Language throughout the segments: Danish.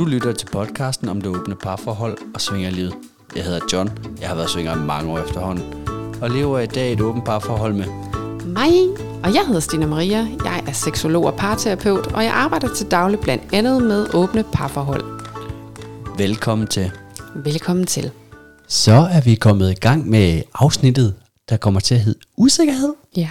Du lytter til podcasten om det åbne parforhold og svingerlivet. Jeg hedder John. Jeg har været svinger i mange år efterhånden. Og lever i dag et åbent parforhold med Mig, og jeg hedder Stina Maria. Jeg er seksolog og parterapeut, og jeg arbejder til daglig blandt andet med åbne parforhold. Velkommen til. Velkommen til. Så er vi kommet i gang med afsnittet, der kommer til at hedde Usikkerhed. Ja,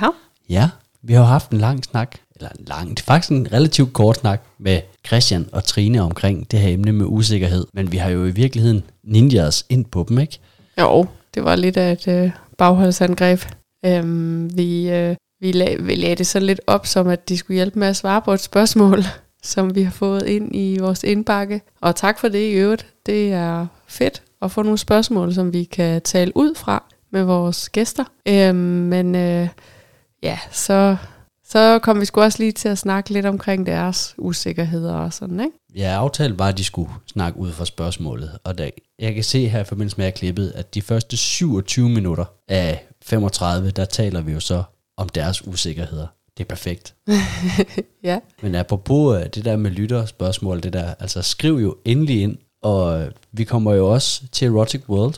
Ja, vi har jo haft en lang snak, eller en lang, faktisk en relativt kort snak med Christian og Trine omkring det her emne med usikkerhed. Men vi har jo i virkeligheden ninjas ind på dem, ikke? jo, det var lidt af et øh, bagholdsangreb. Øhm, vi, øh, vi, lag, vi lagde det så lidt op, som at de skulle hjælpe med at svare på et spørgsmål, som vi har fået ind i vores indbakke. Og tak for det i øvrigt. Det er fedt at få nogle spørgsmål, som vi kan tale ud fra med vores gæster. Øhm, men øh, ja, så, så kom vi sgu også lige til at snakke lidt omkring deres usikkerheder og sådan, ikke? Jeg aftalte bare, at de skulle snakke ud fra spørgsmålet. Og da, jeg kan se her i forbindelse med klippet, at de første 27 minutter af 35, der taler vi jo så om deres usikkerheder. Det er perfekt. Ja, Men apropos øh, det der med lytterspørgsmål, det der, altså skriv jo endelig ind, og øh, vi kommer jo også til Erotic World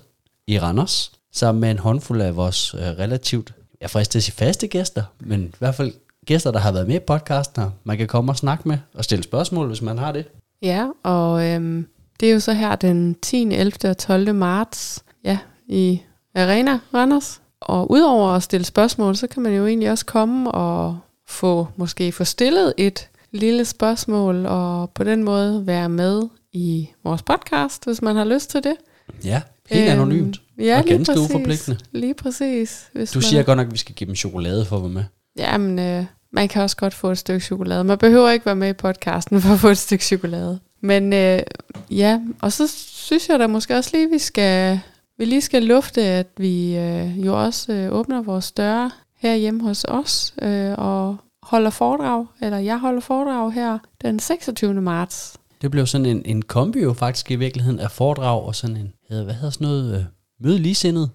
i Randers, sammen med en håndfuld af vores øh, relativt, jeg fristet til faste gæster, men i hvert fald gæster, der har været med i podcasten, man kan komme og snakke med og stille spørgsmål, hvis man har det. Ja, og øhm, det er jo så her den 10., 11. og 12. marts ja, i Arena Randers. Og udover at stille spørgsmål, så kan man jo egentlig også komme og få måske få stillet et lille spørgsmål, og på den måde være med i vores podcast, hvis man har lyst til det. Ja, helt Øhm, anonymt. Ja, Og lige ganske præcis. uforpligtende. Lige præcis. Hvis Du man siger godt nok, at vi skal give dem chokolade for at være med. Jamen, øh, man kan også godt få et stykke chokolade. Man behøver ikke være med i podcasten for at få et stykke chokolade. Men øh, ja, og så synes jeg da måske også lige, vi skal vi lige skal lufte, at vi øh, jo også øh, åbner vores døre her hjemme hos os øh, og holder foredrag, eller jeg holder foredrag her den 26. marts. Det blev sådan en, en kombi jo faktisk i virkeligheden af foredrag og sådan en, hvad hedder sådan noget, øh, møde ligesindet.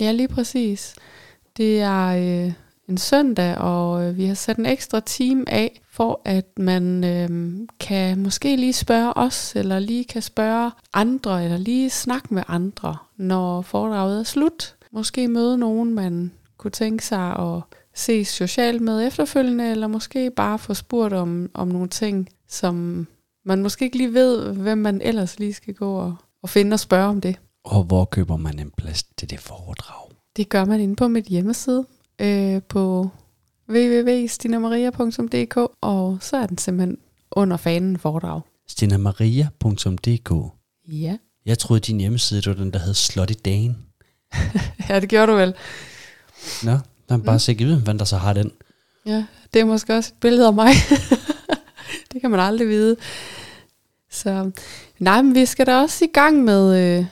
Ja, lige præcis. Det er øh, en søndag, og øh, vi har sat en ekstra time af, for at man øh, kan måske lige spørge os, eller lige kan spørge andre, eller lige snakke med andre, når foredraget er slut. Måske møde nogen, man kunne tænke sig at se socialt med efterfølgende, eller måske bare få spurgt om, om nogle ting, som man måske ikke lige ved, hvem man ellers lige skal gå og, og finde og spørge om det. Og hvor køber man en plads til det foredrag? Det gør man inde på mit hjemmeside øh, på www.stinamaria.dk, og så er den simpelthen under fanen foredrag. stinamaria.dk Ja. Jeg troede, din hjemmeside det var den, der hed Slot i dagen. ja, det gjorde du vel. Nå, der er bare mm. sikkert vide, hvem der så har den. Ja, det er måske også et billede af mig. det kan man aldrig vide. Så nej, men vi skal da også i gang med øh,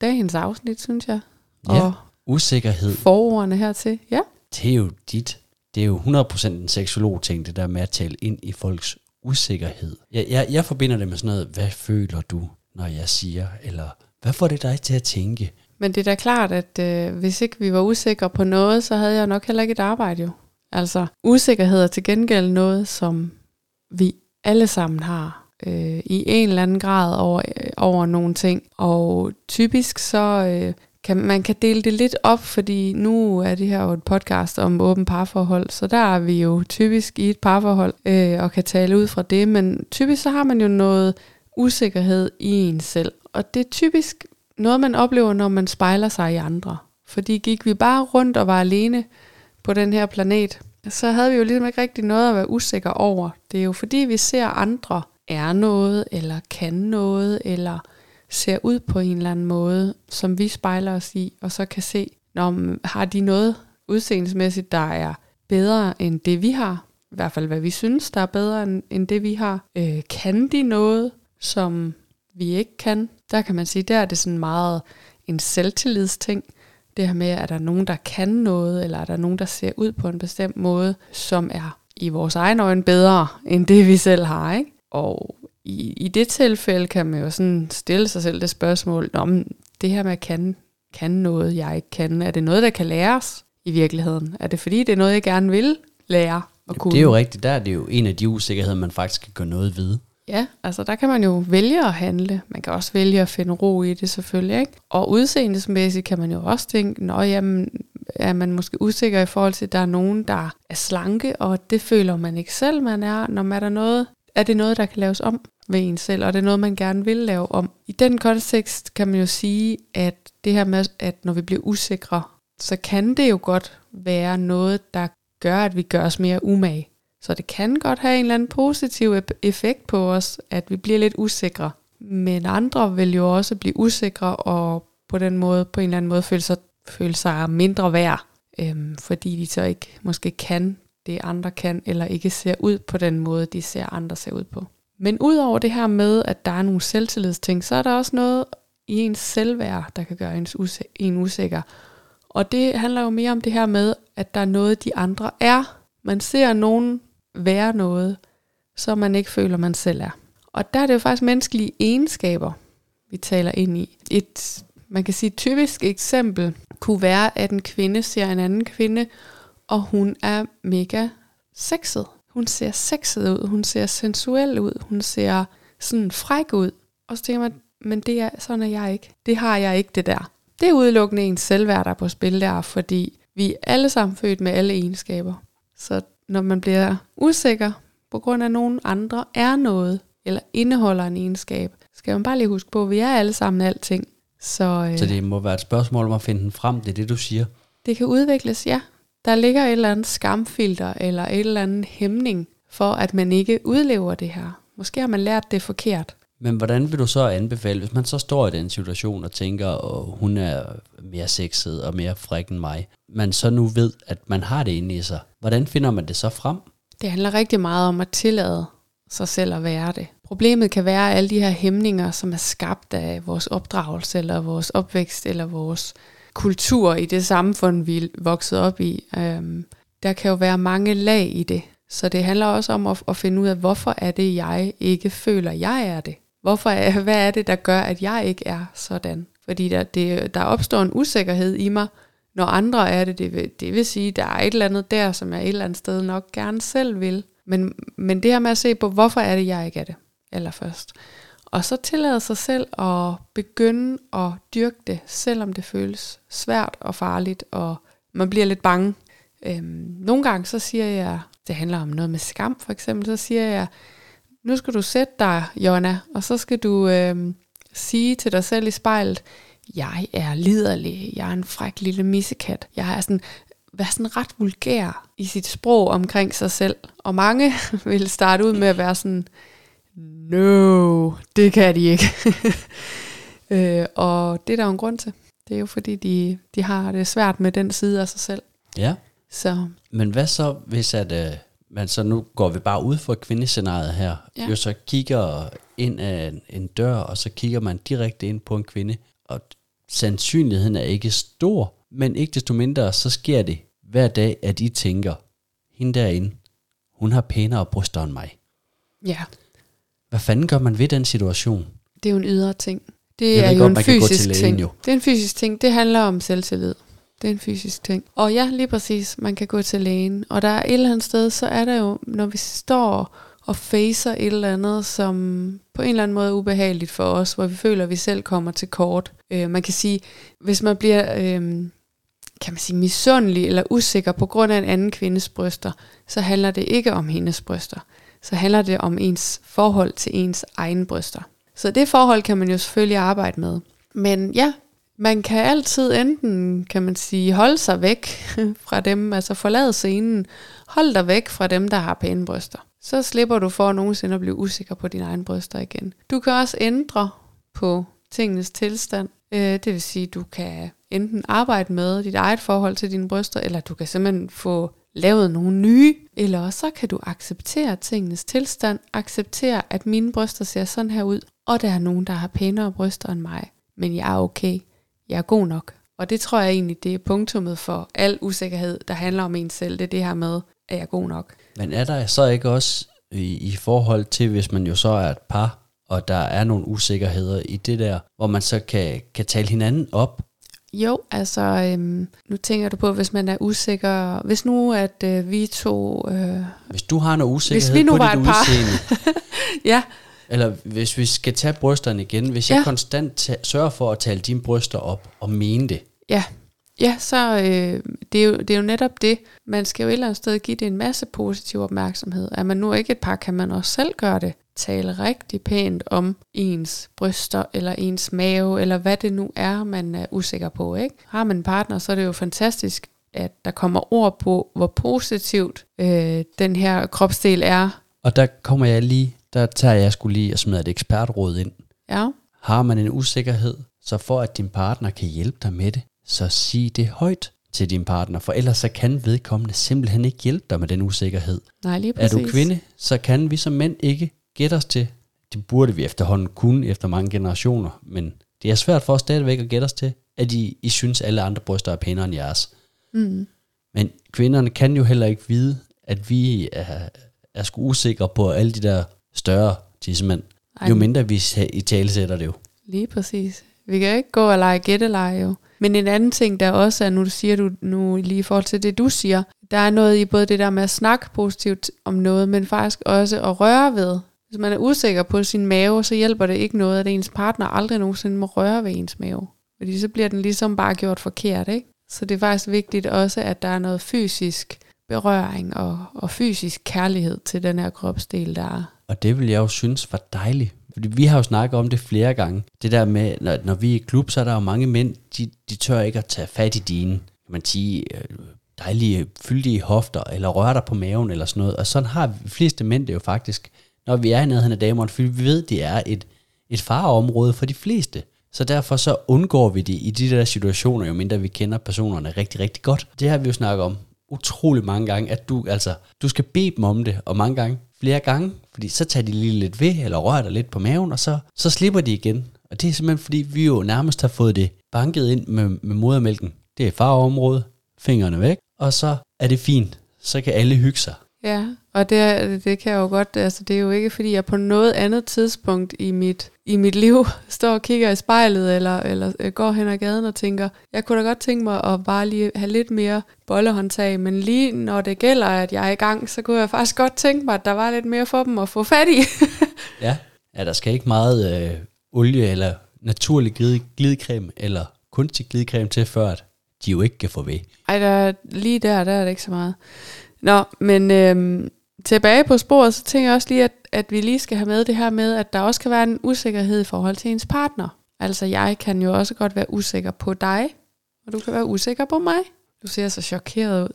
dagens afsnit, synes jeg. Ja. Og Usikkerhed, forordene hertil. Ja det er jo dit. Det er jo 100% en seksolog-ting, det der med at tale ind i folks usikkerhed. Jeg, jeg, jeg forbinder det med sådan noget, hvad føler du, når jeg siger, eller hvad får det dig til at tænke? Men det er da klart, at øh, hvis ikke vi var usikre på noget, så havde jeg nok heller ikke et arbejde jo. Altså, usikkerhed er til gengæld noget, som vi alle sammen har øh, i en eller anden grad over, øh, over nogle ting. Og typisk så øh, kan man kan dele det lidt op, fordi nu er det her jo et podcast om åben parforhold, så der er vi jo typisk i et parforhold øh, og kan tale ud fra det, men typisk så har man jo noget usikkerhed i en selv. Og det er typisk noget, man oplever, når man spejler sig i andre. Fordi gik vi bare rundt og var alene på den her planet, så havde vi jo ligesom ikke rigtig noget at være usikre over. Det er jo fordi, vi ser andre er noget, eller kan noget, eller ser ud på en eller anden måde, som vi spejler os i, og så kan se, når har de noget udseendemæssigt, der er bedre end det, vi har. I hvert fald, hvad vi synes, der er bedre end, end det, vi har. Øh, kan de noget, som vi ikke kan? Der kan man sige, der er det sådan meget en selvtillidsting. Det her med, er der nogen, der kan noget, eller er der nogen, der ser ud på en bestemt måde, som er i vores egen øjne bedre, end det vi selv har. Ikke? Og i, i det tilfælde kan man jo sådan stille sig selv det spørgsmål, om det her med at kan, kan noget, jeg ikke kan, er det noget, der kan læres i virkeligheden? Er det fordi, det er noget, jeg gerne vil lære at Jamen, kunne? det er jo rigtigt. Der er det jo en af de usikkerheder, man faktisk kan gøre noget ved. Ja, altså der kan man jo vælge at handle. Man kan også vælge at finde ro i det selvfølgelig. Ikke? Og udseendesmæssigt kan man jo også tænke, nå jamen, er man måske usikker i forhold til, at der er nogen, der er slanke, og det føler man ikke selv, man er. Når er der noget, er det noget, der kan laves om ved en selv, og det er noget, man gerne vil lave om. I den kontekst kan man jo sige, at det her med, at når vi bliver usikre, så kan det jo godt være noget, der gør, at vi gør os mere umage. Så det kan godt have en eller anden positiv effekt på os, at vi bliver lidt usikre. Men andre vil jo også blive usikre og på den måde, på en eller anden måde føle sig, føle sig mindre værd, øhm, fordi de så ikke måske kan det, andre kan, eller ikke ser ud på den måde, de ser andre ser ud på. Men udover det her med, at der er nogle selvtillidsting, så er der også noget i ens selvværd, der kan gøre ens use- en usikker. Og det handler jo mere om det her med, at der er noget, de andre er. Man ser nogen være noget, så man ikke føler, man selv er. Og der er det jo faktisk menneskelige egenskaber, vi taler ind i. Et, man kan sige, typisk eksempel kunne være, at en kvinde ser en anden kvinde, og hun er mega sexet. Hun ser sexet ud, hun ser sensuel ud, hun ser sådan fræk ud. Og så tænker man, men det er, sådan er jeg ikke. Det har jeg ikke, det der. Det er udelukkende ens selvværd, der er på spil der, fordi vi er alle sammen født med alle egenskaber. Så når man bliver usikker på grund af nogen andre er noget, eller indeholder en egenskab, skal man bare lige huske på, at vi er alle sammen alting. Så, øh, så det må være et spørgsmål om at finde den frem, det er det, du siger? Det kan udvikles, ja. Der ligger et eller andet skamfilter, eller et eller andet hæmning, for at man ikke udlever det her. Måske har man lært det forkert. Men hvordan vil du så anbefale, hvis man så står i den situation og tænker, at hun er mere sexet og mere fræk end mig, man så nu ved, at man har det inde i sig, hvordan finder man det så frem? Det handler rigtig meget om at tillade sig selv at være det. Problemet kan være alle de her hæmninger, som er skabt af vores opdragelse, eller vores opvækst, eller vores kultur i det samfund, vi er vokset op i. Øhm, der kan jo være mange lag i det. Så det handler også om at, at finde ud af, hvorfor er det, jeg ikke føler, jeg er det. Hvorfor er, hvad er det, der gør, at jeg ikke er sådan? Fordi der, det, der opstår en usikkerhed i mig, når andre er det. Det vil, det vil sige, der er et eller andet der, som jeg et eller andet sted nok gerne selv vil. Men, men det her med at se på, hvorfor er det, jeg ikke er det, Eller først. Og så tillade sig selv at begynde at dyrke det, selvom det føles svært og farligt, og man bliver lidt bange. Øhm, nogle gange så siger jeg, det handler om noget med skam for eksempel, så siger jeg, nu skal du sætte dig, Jonna, og så skal du øhm, sige til dig selv i spejlet, jeg er liderlig, jeg er en fræk lille missekat. Jeg er sådan, være sådan ret vulgær i sit sprog omkring sig selv. Og mange vil starte ud med at være sådan, no, det kan de ikke. øh, og det er der jo en grund til. Det er jo fordi, de, de har det svært med den side af sig selv. Ja. Så. Men hvad så, hvis at, øh, men så nu går vi bare ud for kvindescenariet her, ja. jo så kigger ind af en, en dør, og så kigger man direkte ind på en kvinde, og sandsynligheden er ikke stor, men ikke desto mindre, så sker det hver dag, at I tænker, hende derinde, hun har pænere bryster end mig. Ja. Hvad fanden gør man ved den situation? Det er jo en ydre ting. Det er jo godt, en fysisk ting. Jo. Det er en fysisk ting. Det handler om selvtillid. Det er en fysisk ting. Og ja, lige præcis, man kan gå til lægen. Og der er et eller andet sted, så er der jo, når vi står og facer et eller andet, som på en eller anden måde er ubehageligt for os, hvor vi føler, at vi selv kommer til kort. Øh, man kan sige, hvis man bliver øh, kan man sige, misundelig eller usikker på grund af en anden kvindes bryster, så handler det ikke om hendes bryster. Så handler det om ens forhold til ens egen bryster. Så det forhold kan man jo selvfølgelig arbejde med. Men ja, man kan altid enten, kan man sige, holde sig væk fra dem, altså forlade scenen, hold dig væk fra dem, der har pæne bryster. Så slipper du for at nogensinde at blive usikker på dine egne bryster igen. Du kan også ændre på tingenes tilstand. Øh, det vil sige, du kan enten arbejde med dit eget forhold til dine bryster, eller du kan simpelthen få lavet nogle nye, eller også så kan du acceptere tingenes tilstand, acceptere, at mine bryster ser sådan her ud, og der er nogen, der har pænere bryster end mig, men jeg er okay jeg er god nok. Og det tror jeg egentlig, det er punktummet for al usikkerhed, der handler om en selv. Det er det her med, at jeg er god nok. Men er der så ikke også i, i forhold til, hvis man jo så er et par, og der er nogle usikkerheder i det der, hvor man så kan, kan tale hinanden op? Jo, altså øhm, nu tænker du på, hvis man er usikker, hvis nu at øh, vi to... Øh, hvis du har noget usikkerhed hvis vi nu på var dit et par, ja, Eller hvis vi skal tage brysterne igen, hvis jeg Ja. konstant ta- sørger for at tale dine bryster op og mene det, Ja, ja så øh, det, er jo, det er jo netop det. Man skal jo et eller andet sted give det en masse positiv opmærksomhed. Er man nu ikke et par, kan man også selv gøre det. Tale rigtig pænt om ens bryster, eller ens mave, eller hvad det nu er, man er usikker på. Ikke? Har man en partner, så er det jo fantastisk, at der kommer ord på, hvor positivt øh, den her kropsdel er. og der kommer jeg lige, der tager jeg skulle lige og smider et ekspertråd ind. Ja, Har man en usikkerhed, så for at din partner kan hjælpe dig med det, så sig det højt til din partner, for ellers så kan vedkommende simpelthen ikke hjælpe dig med den usikkerhed. nej lige Er præcis. du kvinde, så kan vi som mænd ikke gætte os til. Det burde vi efterhånden kunne efter mange generationer, men det er svært for os stadigvæk at gætte os til, at I, I synes, alle andre bryster er pænere end jeres. Mm. Men kvinderne kan jo heller ikke vide, at vi er, er sgu usikre på alle de der større tissemænd. Ej, Jo mindre vi i tale sætter det jo. Lige præcis. Vi kan ikke gå og lege gætteleje jo. Men en anden ting, der også er, nu du siger du nu lige i forhold til det, du siger, der er noget i både det der med at snakke positivt om noget, men faktisk også at røre ved. Hvis man er usikker på sin mave, så hjælper det ikke noget, at ens partner aldrig nogensinde må røre ved ens mave. Fordi så bliver den ligesom bare gjort forkert, ikke? Så det er faktisk vigtigt også, at der er noget fysisk berøring og, og fysisk kærlighed til den her kropsdel, der er. Og det vil jeg jo synes var dejligt. Fordi vi har jo snakket om det flere gange. Det der med, når, når vi er i klub, så er der jo mange mænd, de, de tør ikke at tage fat i dine, kan man sige, øh, dejlige, fyldige hofter, eller røre dig på maven, eller sådan noget. Og sådan har de fleste mænd det jo faktisk, når vi er i nærheden af damerne, fordi vi ved, det er et, et fareområde for de fleste. Så derfor så undgår vi det i de der situationer, jo mindre vi kender personerne rigtig, rigtig godt. Det har vi jo snakket om utrolig mange gange, at du, altså, du skal bede dem om det, og mange gange, flere gange, fordi så tager de lige lidt ved, eller rører dig lidt på maven, og så, så slipper de igen. Og det er simpelthen, fordi vi jo nærmest har fået det banket ind med, med modermælken. Det er farområdet, fingrene væk, og så er det fint. Så kan alle hygge sig. Ja, og det, det kan jeg jo godt, altså det er jo ikke fordi jeg på noget andet tidspunkt i mit, i mit liv står og kigger i spejlet, eller, eller øh, går hen ad gaden og tænker, jeg kunne da godt tænke mig at bare lige have lidt mere bollehåndtag, men lige når det gælder, at jeg er i gang, så kunne jeg faktisk godt tænke mig, at der var lidt mere for dem at få fat i. Ja, ja der skal ikke meget øh, olie eller naturlig glide, glidecreme eller kunstig glidecreme til, før de jo ikke kan få ved. Ej, der, lige der, der er det ikke så meget. Nå, men øhm, tilbage på sporet, så tænker jeg også lige, at, at vi lige skal have med det her med, at der også kan være en usikkerhed i forhold til ens partner. Altså, jeg kan jo også godt være usikker på dig, og du kan være usikker på mig. Du ser så chokeret ud.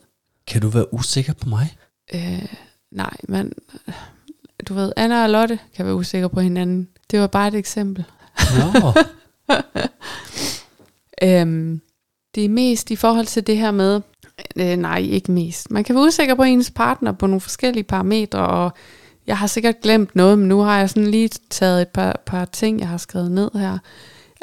Kan du være usikker på mig? Øh, nej, men du ved, Anna og Lotte kan være usikre på hinanden. Det var bare et eksempel. Nå, Øhm, det er mest i forhold til det her med, øh, nej, ikke mest. Man kan være usikker på ens partner på nogle forskellige parametre, og jeg har sikkert glemt noget, men nu har jeg sådan lige taget et par, par ting, jeg har skrevet ned her.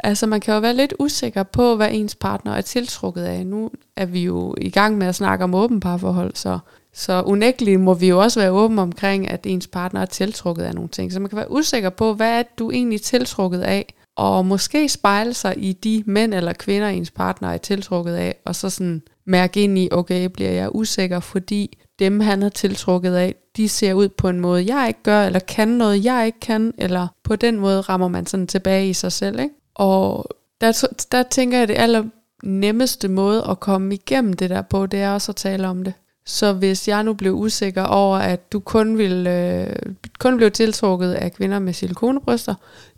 Altså man kan jo være lidt usikker på, hvad ens partner er tiltrukket af. Nu er vi jo i gang med at snakke om åben parforhold, så, så unægteligt må vi jo også være åbne omkring, at ens partner er tiltrukket af nogle ting. Så man kan være usikker på, hvad er du egentlig tiltrukket af, og måske spejle sig i de mænd eller kvinder, ens partner er tiltrukket af, og så sådan mærke ind i, okay, bliver jeg usikker, fordi dem, han er tiltrukket af, de ser ud på en måde, jeg ikke gør, eller kan noget, jeg ikke kan, eller på den måde rammer man sådan tilbage i sig selv, ikke? Og der, der tænker jeg, at det aller nemmeste måde at komme igennem det der på, det er også at tale om det. Så hvis jeg nu blev usikker over, at du kun ville, øh, kun blev tiltrukket af kvinder med silikonebryster,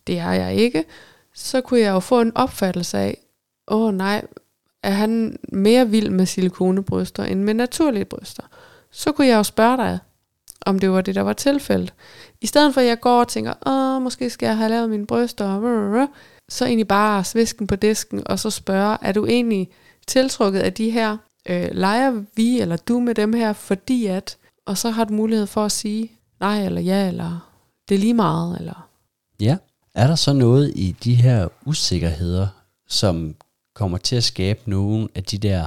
det er jeg ikke, så kunne jeg jo få en opfattelse af, åh oh, nej, er han mere vild med silikonebryster end med naturlige bryster? Så kunne jeg jo spørge dig, om det var det, der var tilfældet. I stedet for at jeg går og tænker, åh, måske skal jeg have lavet mine bryster, så egentlig bare svisken på disken, og så spørge, er du egentlig tiltrukket af de her? Øh, leger vi eller du med dem her, fordi at, og så har du mulighed for at sige nej eller ja, eller det er lige meget, eller ja. Er der så noget i de her usikkerheder, som kommer til at skabe nogle af de der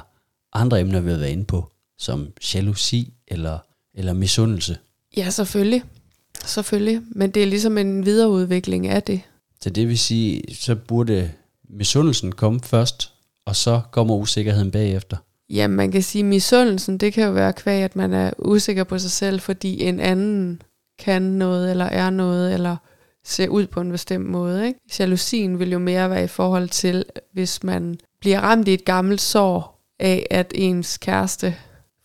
andre emner, vi har været inde på, som jalousi eller, eller misundelse? Ja, selvfølgelig. Selvfølgelig. Men det er ligesom en videreudvikling af det. Så det vil sige, så burde misundelsen komme først, og så kommer usikkerheden bagefter. Ja, man kan sige, at misundelsen, det kan jo være kvæg, at man er usikker på sig selv, fordi en anden kan noget, eller er noget, eller ser ud på en bestemt måde. Ikke? Jalousien vil jo mere være i forhold til, hvis man bliver ramt i et gammelt sår af, at ens kæreste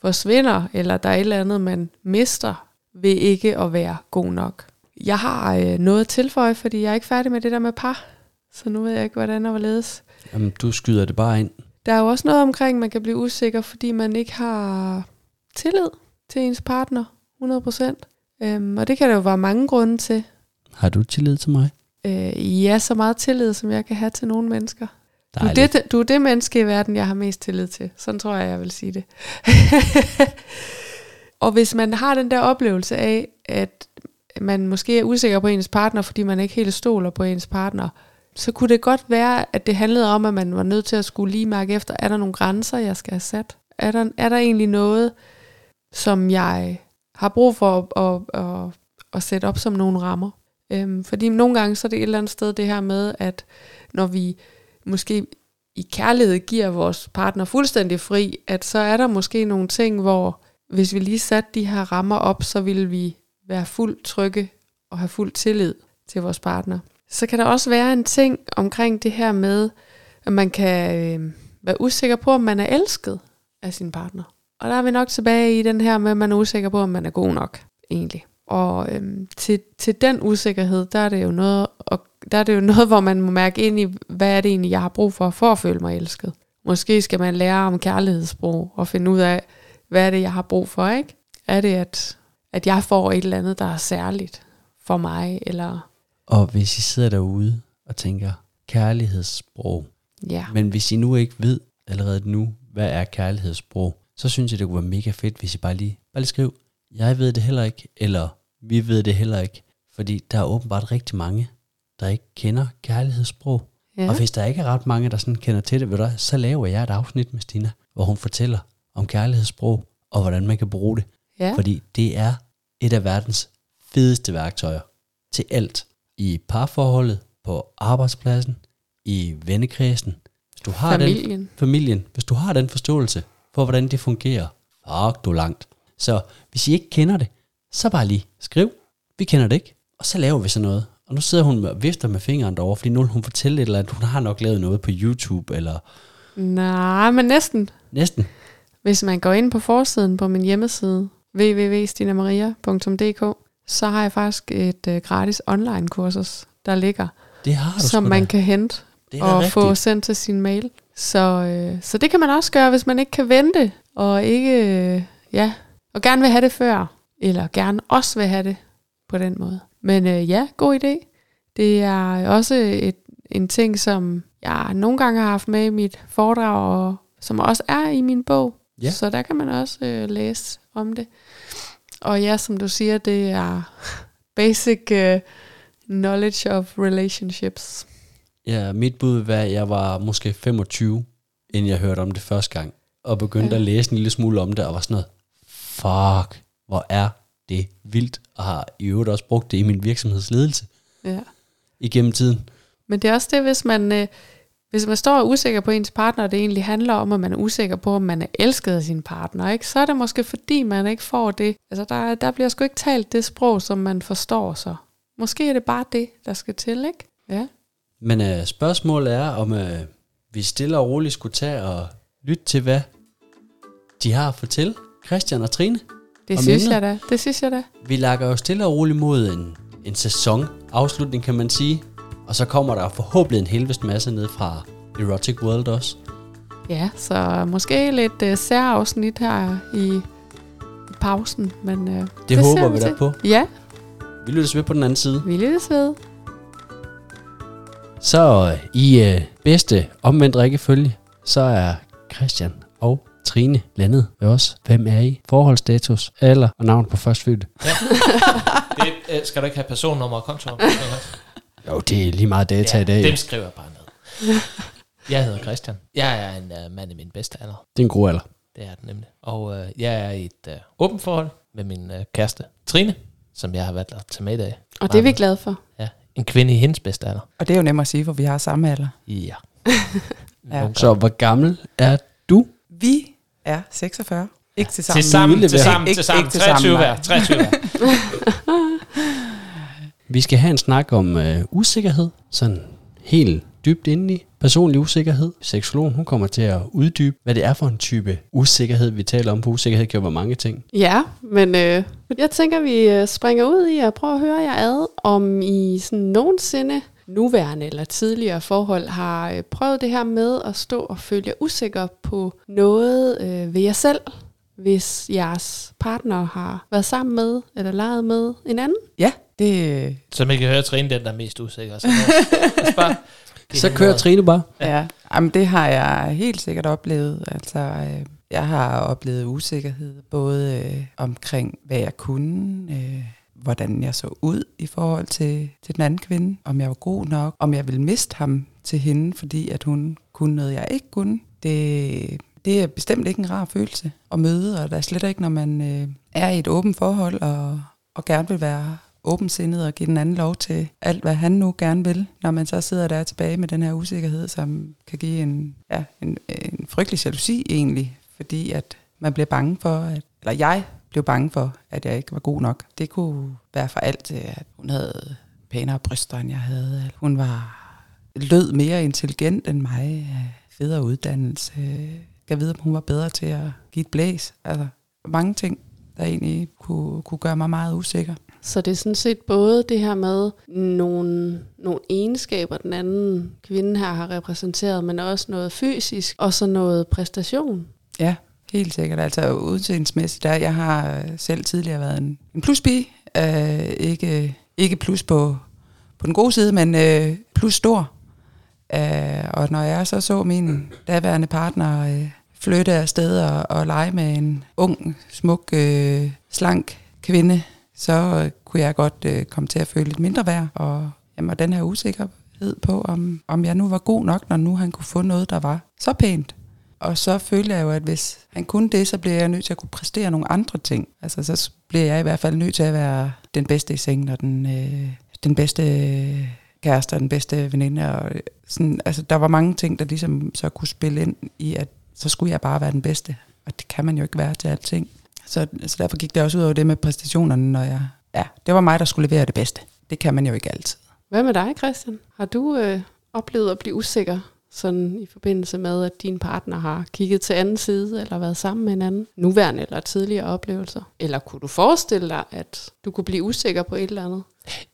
forsvinder, eller der er et eller andet, man mister ved ikke at være god nok. Jeg har øh, noget at tilføje, fordi jeg er ikke færdig med det der med par, så nu ved jeg ikke, hvordan og hvorledes. Jamen, du skyder det bare ind. Der er jo også noget omkring, man kan blive usikker, fordi man ikke har tillid til ens partner 100%. Øhm, og det kan der jo være mange grunde til. Har du tillid til mig? Øh, ja, så meget tillid, som jeg kan have til nogle mennesker. Du er, det, du er det menneske i verden, jeg har mest tillid til. Sådan tror jeg, jeg vil sige det. og hvis man har den der oplevelse af, at man måske er usikker på ens partner, fordi man ikke helt stoler på ens partner, så kunne det godt være, at det handlede om, at man var nødt til at skulle lige mærke efter, er der nogle grænser, jeg skal have sat? Er der, er der egentlig noget, som jeg har brug for at, at, at, at sætte op som nogle rammer? Øhm, fordi nogle gange så er det et eller andet sted det her med, at når vi måske i kærlighed giver vores partner fuldstændig fri, at så er der måske nogle ting, hvor hvis vi lige satte de her rammer op, så ville vi være fuldt trygge og have fuld tillid til vores partner. Så kan der også være en ting omkring det her med, at man kan øh, være usikker på, om man er elsket af sin partner. Og der er vi nok tilbage i den her med, at man er usikker på, om man er god nok, egentlig. Og øhm, til, til den usikkerhed, der er det jo noget, og der er det jo noget, hvor man må mærke ind i, hvad er det egentlig, jeg har brug for, for at føle mig elsket. Måske skal man lære om kærlighedssprog, og finde ud af, hvad er det, jeg har brug for, ikke? Er det, at, at jeg får et eller andet, der er særligt for mig, eller Og hvis I sidder derude og tænker, kærlighedssprog, ja, men hvis I nu ikke ved allerede nu, hvad er kærlighedssprog, så synes jeg, det kunne være mega fedt, hvis I bare lige, bare lige skriv, jeg ved det heller ikke, eller vi ved det heller ikke. Fordi der er åbenbart rigtig mange, der ikke kender kærlighedssprog. Ja. Og hvis der ikke er ret mange, der sådan kender til det, ved du, så laver jeg et afsnit med Stina, hvor hun fortæller om kærlighedssprog, og hvordan man kan bruge det. ja. Fordi det er et af verdens fedeste værktøjer til alt. I parforholdet, på arbejdspladsen, i vennekredsen. Hvis du har den, familien. familien, hvis du har den forståelse for, hvordan det fungerer, fuck du langt. Så hvis I ikke kender det, så bare lige skriv, vi kender det ikke, og så laver vi sådan noget. Og nu sidder hun og vifter med fingeren derovre, fordi nu hun fortælle et eller andet, hun har nok lavet noget på YouTube, eller Nej, men næsten. næsten. Hvis man går ind på forsiden på min hjemmeside, www.stinamaria.dk, så har jeg faktisk et øh, gratis online kursus, der ligger, Det har du som man da. kan hente og rigtigt. få sendt til sin mail. Så, øh, så det kan man også gøre, hvis man ikke kan vente, og ikke, øh, ja, og gerne vil have det før, eller gerne også vil have det på den måde. Men øh, ja, god idé. Det er også et, en ting, som jeg nogle gange har haft med i mit foredrag, og som også er i min bog. Ja. Så der kan man også øh, læse om det. Og ja, som du siger, det er basic øh, knowledge of relationships. Ja, mit bud være, at jeg var måske 25, inden jeg hørte om det første gang, og begyndte ja. at læse en lille smule om det, og var sådan noget, fuck, hvor er det vildt, og har i øvrigt også brugt det i min virksomhedsledelse Ja. igennem tiden. Men det er også det, hvis man, øh, hvis man står og er usikker på ens partner, og det egentlig handler om, at man er usikker på, om man er elsket af sin partner, ikke? så er det måske fordi, man ikke får det. Altså, der, der bliver sgu ikke talt det sprog, som man forstår så. Måske er det bare det, der skal til, ikke? Ja. Men øh, spørgsmålet er, om øh, vi stille og roligt skulle tage og lytte til, hvad de har at fortælle, Christian og Trine. Det Om synes emnet? jeg da. Det synes jeg da. Vi lakker jo stille og roligt mod en, en sæson afslutning, kan man sige. Og så kommer der forhåbentlig en helvest masse ned fra Erotic World også. Ja, så måske lidt uh, særafsnit her i, i pausen, men uh, det, Det, håber vi da på. Ja, Vi lyttes ved på den anden side. vi lyttes ved. Så øh, i øh, bedste omvendt rækkefølge, så er Christian og Trine landet ved os. Hvem er I? Forholdsstatus, alder og navn på førstfødte. Det, øh, skal du ikke have personnummer og konto? Jo, det er lige meget data i dag. dem skriver jeg bare ned. Jeg hedder Christian. Jeg er en uh, mand i min bedste alder. Det er en god alder. Det er det nemlig. Og øh, jeg er i et øh, åbent forhold med min øh, kæreste Trine, som jeg har valgt at tage med i dag. Og det er vi glade for. Ja, en kvinde i hendes bedste alder. Og det er jo nemt at sige, for vi har samme alder. Ja. Ja. Så hvor gammel er du? Vi er 46. Ikke til sammen. Til sammen, til sammen, Ikke- til sammen. ikke til 23 sammen, hver, nej. 23 hver. Vi skal have en snak om øh, usikkerhed, sådan helt dybt inde i personlig usikkerhed. Seksologen hun kommer til at uddybe, hvad det er for en type usikkerhed, vi taler om. På usikkerhed kan jo være mange ting. Ja, men øh, jeg tænker, vi øh, springer ud i at prøve at høre jer ad, om I sådan nogensinde nuværende eller tidligere forhold har øh, prøvet det her med at stå og føle jer usikker på noget øh, ved jer selv, hvis jeres partner har været sammen med eller leget med en anden. Ja, det, Som I kan høre, Trine den, der er mest usikker. Så, bare Så kører. Trine bare. Ja, Jamen, det har jeg helt sikkert oplevet. Altså, øh, jeg har oplevet usikkerhed, både øh, omkring, hvad jeg kunne, øh, hvordan jeg så ud i forhold til, til den anden kvinde, om jeg var god nok, om jeg ville miste ham til hende, fordi at hun kunne noget, jeg ikke kunne. Det, det er bestemt ikke en rar følelse at møde, og der er slet ikke, når man øh, er i et åbent forhold og, og gerne vil være åbensindet og give den anden lov til alt, hvad han nu gerne vil, når man så sidder der tilbage med den her usikkerhed, som kan give en, ja, en, en frygtelig jalousi egentlig, fordi at man bliver bange for, at, eller jeg blev bange for, at jeg ikke var god nok. Det kunne være for alt, øh, at hun havde pænere bryster, end jeg havde, at hun var lød mere intelligent end mig, federe uddannelse, jeg vide, om hun var bedre til at give et blæs. Altså mange ting, der egentlig kunne, kunne gøre mig meget usikker. Så det er sådan set både det her med nogle, nogle egenskaber, den anden kvinde her har repræsenteret, men også noget fysisk, og så noget præstation. Ja, helt sikkert. Altså udseendsmæssigt, der jeg har øh, selv tidligere været en, en pluspige. Øh, ikke, ikke plus på, på den gode side, men øh, plus stor. Øh, og når jeg så så min daværende partner øh, flytte afsted og, og lege med en ung, smuk, øh, slank kvinde, så øh, kunne jeg godt øh, komme til at føle lidt mindre værd. Og, jamen, og den her usikkerhed på, om, om jeg nu var god nok, når nu han kunne få noget, der var så pænt. Og så følte jeg jo, at hvis han kunne det, så bliver jeg nødt til at kunne præstere nogle andre ting. Altså så bliver jeg i hvert fald nødt til at være den bedste i sengen, og den, øh, den bedste øh, kæreste og den bedste veninde. Og øh, sådan, altså, der var mange ting, der ligesom så kunne spille ind i, at så skulle jeg bare være den bedste. Og det kan man jo ikke være til alting. Så, så derfor gik det også ud over det med præstationerne, når jeg... Ja, det var mig, der skulle levere det bedste. Det kan man jo ikke altid. Hvad med dig, Christian? Har du øh, oplevet at blive usikker sådan i forbindelse med, at din partner har kigget til anden side, eller været sammen med en anden, nuværende eller tidligere oplevelser? Eller kunne du forestille dig, at du kunne blive usikker på et eller andet?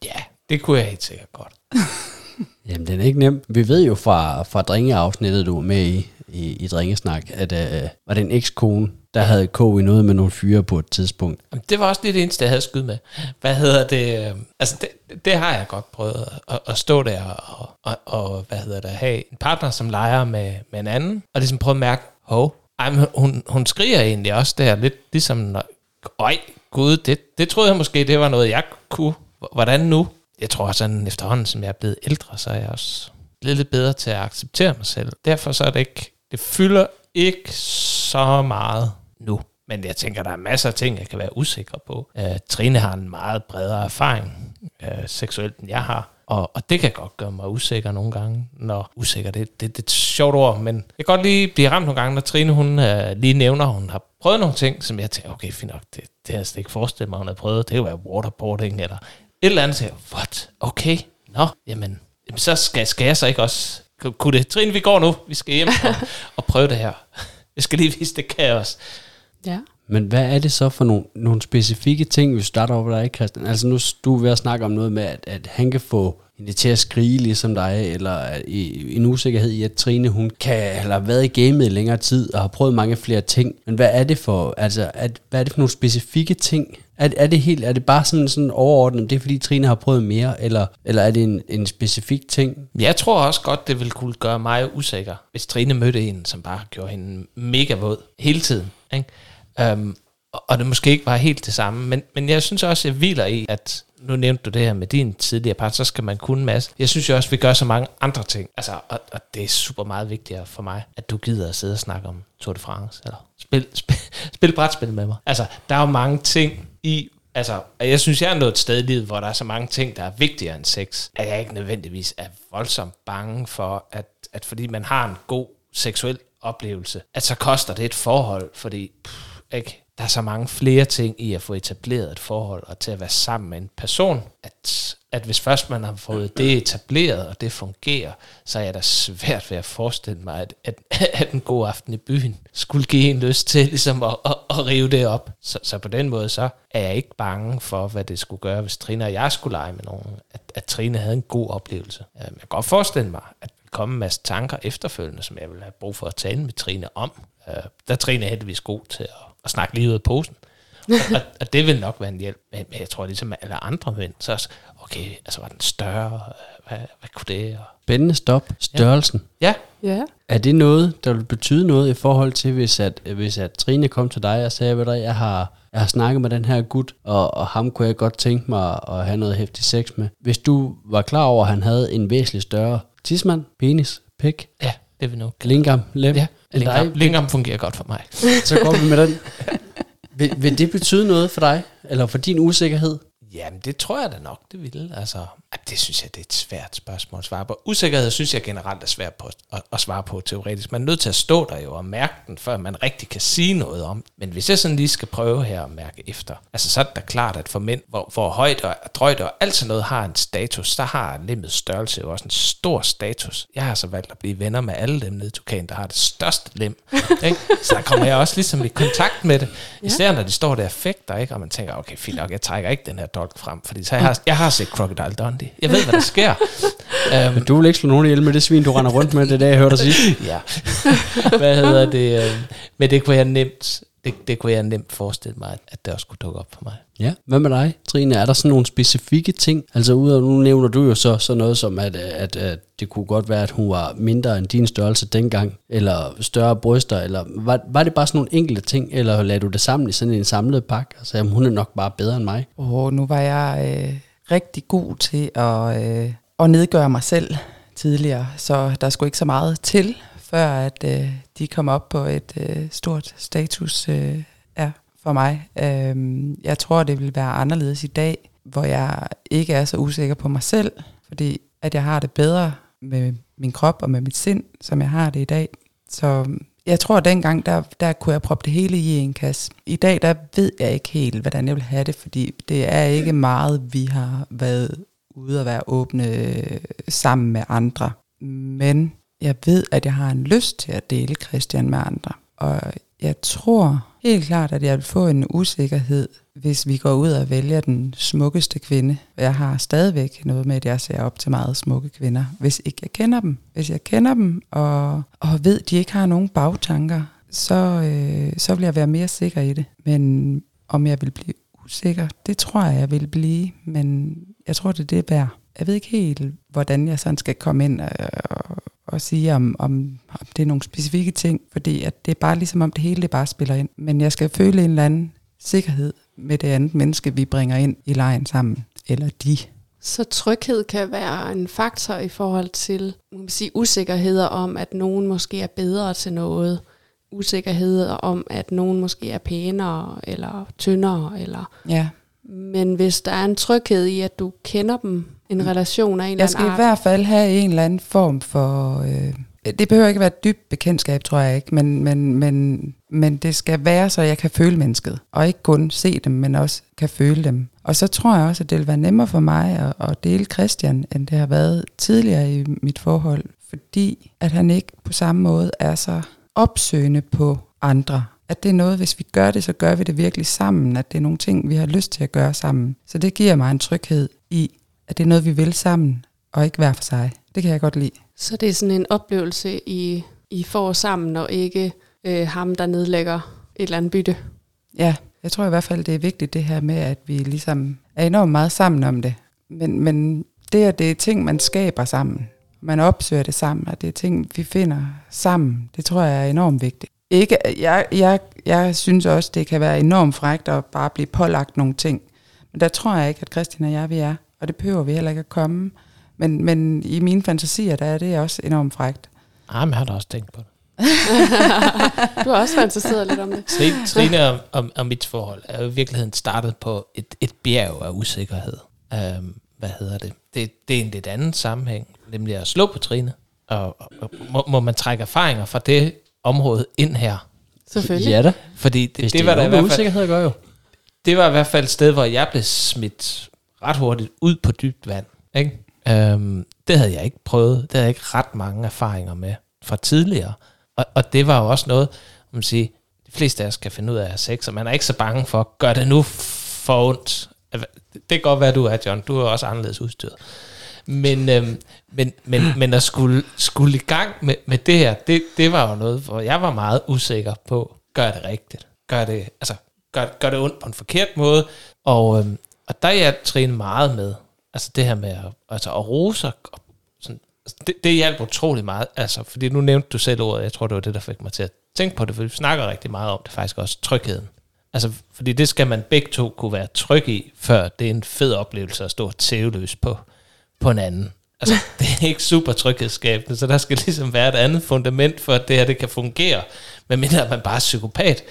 Ja, det kunne jeg helt sikkert godt. Jamen, den er ikke nem. Vi ved jo fra, fra drengeafsnittet, du var med i, i, i Drengesnak, at øh, var det en ekskone, der havde K i noget med nogle fyre på et tidspunkt. Jamen, det var også lidt det eneste, jeg havde skudt med. Hvad hedder det? Øh, altså, det, det har jeg godt prøvet at, at stå der og, og, og, hvad hedder det, have en partner, som leger med, med en anden, og ligesom prøve at mærke, hov, ej, men hun, hun skriger egentlig også der, lidt ligesom, øj, gud, det, det troede jeg måske, det var noget, jeg kunne. Hvordan nu? Jeg tror sådan, efterhånden, som jeg er blevet ældre, så er jeg også blevet lidt bedre til at acceptere mig selv. Derfor så er det ikke, det fylder ikke så meget nu. Men jeg tænker, der er masser af ting, jeg kan være usikker på. Øh, Trine har en meget bredere erfaring øh, seksuelt, end jeg har. Og, og det kan godt gøre mig usikker nogle gange. Når usikker, det, det, det er et sjovt ord, men jeg kan godt lige blive ramt nogle gange, når Trine hun øh, lige nævner, at hun har prøvet nogle ting, som jeg tænker, okay, fint nok, det, det har jeg slet ikke forestillet mig, hun har prøvet. Det kan være waterboarding eller et eller andet. Så jeg, what? Okay, nå, jamen, jamen så skal, skal jeg så ikke også... Kunne det? Trine, vi går nu. Vi skal hjem og, og prøve det her. Jeg skal lige vise, det kan jeg også. Ja. Men hvad er det så for nogle, nogle specifikke ting, vi starter over dig, Christian? Altså nu du er ved at snakke om noget med, at, at han kan få hende til at skrige ligesom dig, eller at i, en usikkerhed i, at Trine hun kan have været i gamet i længere tid, og har prøvet mange flere ting. Men hvad er det for, altså, at, hvad er det for nogle specifikke ting? Er, er det helt, er det bare sådan, sådan overordnet, det er fordi Trine har prøvet mere, eller, eller er det en, en specifik ting? Jeg tror også godt, det ville kunne gøre mig usikker, hvis Trine mødte en, som bare gjorde hende mega våd hele tiden. Ikke? Um, og det måske ikke var helt det samme. Men, men jeg synes også, jeg hviler i, at nu nævnte du det her med din tidligere part, så skal man kunne en masse. Jeg synes jo også, at vi gør så mange andre ting. Altså, og, og det er super meget vigtigere for mig, at du gider at sidde og snakke om Tour de France, eller spil, spil, spil brætspil med mig. Altså, der er jo mange ting i, altså, og jeg synes, jeg er nået et sted i livet, hvor der er så mange ting, der er vigtigere end sex, at jeg ikke nødvendigvis er voldsomt bange for, at, at fordi man har en god seksuel oplevelse, at så koster det et forhold, fordi pff, ikke? der er så mange flere ting i at få etableret et forhold og til at være sammen med en person, at, at hvis først man har fået det etableret, og det fungerer, så er jeg da svært ved at forestille mig, at, at, at en god aften i byen skulle give en lyst til ligesom at, at, at rive det op. Så, så på den måde, så er jeg ikke bange for, hvad det skulle gøre, hvis Trine og jeg skulle lege med nogen. At, at Trine havde en god oplevelse. Jeg kan godt forestille mig, at der komme en masse tanker efterfølgende, som jeg vil have brug for at tale med Trine om. Øh, Der er Trine heldigvis god til at, at snakke lige ud af posen. og, og, og det vil nok være en hjælp. Men, jeg tror, ligesom alle andre mænd, så også, okay, altså var den større? Hvad, hvad kunne det? Og, Spændende stop. Størrelsen. ja, Ja. Er det noget, der vil betyde noget i forhold til, hvis at, hvis at Trine kom til dig og sagde, ved hvad, jeg har, jeg har snakket med den her gut, og, og ham kunne jeg godt tænke mig at have noget hæftig sex med. Hvis du var klar over, at han havde en væsentlig større tidsmand, penis, pik, ja, det vil nok. lingam, lem, Ja, Lingam, Lingam fungerer godt for mig. så går vi med den. Vil, vil det betyde noget for dig, eller for din usikkerhed? Jamen, det tror jeg da nok, det ville. Altså, det synes jeg, det er et svært spørgsmål at svare på. Usikkerhed synes jeg generelt er svært på at, at svare på teoretisk. Man er nødt til at stå der jo og mærke den, før man rigtig kan sige noget om. Men hvis jeg sådan lige skal prøve her at mærke efter, altså så er det da klart, at for mænd, hvor, hvor højt og drøjt og alt sådan noget har en status, så har lemmets størrelse jo også en stor status. Jeg har så valgt at blive venner med alle dem nede i Tukan, der har det største lem. ikke? Så der kommer jeg også ligesom i kontakt med det. Især når de står der og fægter, ikke? og man tænker, okay, fint nok, jeg trækker ikke den her dolk frem, fordi så jeg har, jeg har set Crocodile Dundee. Jeg ved, hvad der sker. um, Du vil ikke slå nogen ihjel med det svin, du render rundt med, det det, jeg hørte dig sige. ja. Hvad hedder det? øh, Men det kunne jeg nemt, det, det kunne jeg nemt forestille mig, at det også kunne dukke op for mig. Ja. Hvad med dig, Trine? Er der sådan nogle specifikke ting? Altså ud nu nævner du jo så sådan noget som, at, at, at det kunne godt være, at hun var mindre end din størrelse dengang, eller større bryster, eller var, var det bare sådan nogle enkelte ting, eller lagde du det sammen i sådan en samlet pakke, og sagde, hun er nok bare bedre end mig? Og nu var jeg øh, rigtig god til at, øh, at nedgøre mig selv tidligere, så der skulle ikke så meget til, før at øh, de kom op på et øh, stort status øh, ja, for mig. Øh, jeg tror, det vil være anderledes i dag, hvor jeg ikke er så usikker på mig selv, fordi at jeg har det bedre med min krop og med mit sind, som jeg har det i dag. Så øhm, jeg tror, at dengang, der, der kunne jeg proppe det hele i en kasse. I dag, der ved jeg ikke helt, hvordan jeg vil have det, fordi det er ikke meget, vi har været ude og være åbne øh, sammen med andre. Men jeg ved, at jeg har en lyst til at dele Christian med andre. Og jeg tror helt klart, at jeg vil få en usikkerhed, hvis vi går ud og vælger den smukkeste kvinde. Jeg har stadigvæk noget med, at jeg ser op til meget smukke kvinder, hvis ikke jeg kender dem. Hvis jeg kender dem og, og ved, at de ikke har nogen bagtanker, så, øh, så vil jeg være mere sikker i det. Men om jeg vil blive usikker, det tror jeg, jeg vil blive. Men jeg tror, det er det værd. Jeg ved ikke helt, hvordan jeg sådan skal komme ind og, og, og sige, om, om, om det er nogle specifikke ting, fordi at det er bare ligesom om det hele det bare spiller ind. Men jeg skal føle en eller anden sikkerhed med det andet menneske, vi bringer ind i lejen sammen. Eller de. Så tryghed kan være en faktor i forhold til man kan sige, usikkerheder om, at nogen måske er bedre til noget. Usikkerheder om, at nogen måske er pænere eller tyndere. Eller Ja. Men hvis der er en tryghed i, at du kender dem, en relation af en eller Jeg skal anden i art. hvert fald have en eller anden form for... Øh, det behøver ikke være et dybt bekendtskab, tror jeg ikke, men, men, men, men det skal være, så jeg kan føle mennesket. Og ikke kun se dem, men også kan føle dem. Og så tror jeg også, at det vil være nemmere for mig at, at dele Christian, end det har været tidligere i mit forhold. Fordi at han ikke på samme måde er så opsøgende på andre. At det er noget, hvis vi gør det, så gør vi det virkelig sammen. At det er nogle ting, vi har lyst til at gøre sammen. Så det giver mig en tryghed i, at det er noget, vi vil sammen, og ikke hver for sig. Det kan jeg godt lide. Så det er sådan en oplevelse, I, I får sammen, og ikke øh, ham, der nedlægger et eller andet bytte. Ja, jeg tror i hvert fald, det er vigtigt det her med, at vi ligesom er enormt meget sammen om det. Men, men det, at det er ting, man skaber sammen. Man opsøger det sammen, og det er ting, vi finder sammen. Det tror jeg er enormt vigtigt. Ikke, jeg, jeg, jeg synes også, det kan være enormt frægt at bare blive pålagt nogle ting. Men der tror jeg ikke, at Christian og jeg, vi er. Og det behøver vi heller ikke at komme. Men, men i mine fantasier, der er det også enormt frægt. Ah, men jeg har da også tænkt på det. Du har også fantaseret lidt om det. Trine, og, og, og mit forhold er jo i virkeligheden startet på et, et bjerg af usikkerhed. Um, hvad hedder det? det? Det er en lidt anden sammenhæng, nemlig at slå på Trine. Og, og, og må, må man trække erfaringer fra det område ind her? Selvfølgelig. Ja da. Fordi det, Hvis det, det, var er der i hvert fald, usikkerhed at gøre jo. det var i hvert fald et sted, hvor jeg blev smidt ret hurtigt ud på dybt vand. Ikke? Øhm, det havde jeg ikke prøvet. Det havde jeg ikke ret mange erfaringer med fra tidligere. Og, og det var jo også noget, man siger, de fleste af os kan finde ud af at have sex, og man er ikke så bange for, gør det nu for ondt. Altså, det kan godt være, du er, John. Du er også anderledes udstyret. Men, øhm, men, men, men at skulle, skulle i gang med, med det her, det, det var jo noget, hvor jeg var meget usikker på, gør det rigtigt? Gør det, altså, gør, gør det ondt på en forkert måde? Og, øhm, og der er jeg trænet meget med, altså det her med at, altså at rose og sådan, altså det, det hjalp utrolig meget, altså, fordi nu nævnte du selv ordet, jeg tror det var det, der fik mig til at tænke på det, for vi snakker rigtig meget om det faktisk også, trygheden. Altså, fordi det skal man begge to kunne være tryg i, før det er en fed oplevelse at stå tæveløs på, på en anden. Altså, det er ikke super tryghedsskabende, så der skal ligesom være et andet fundament for, at det her det kan fungere, medmindre man bare er psykopat.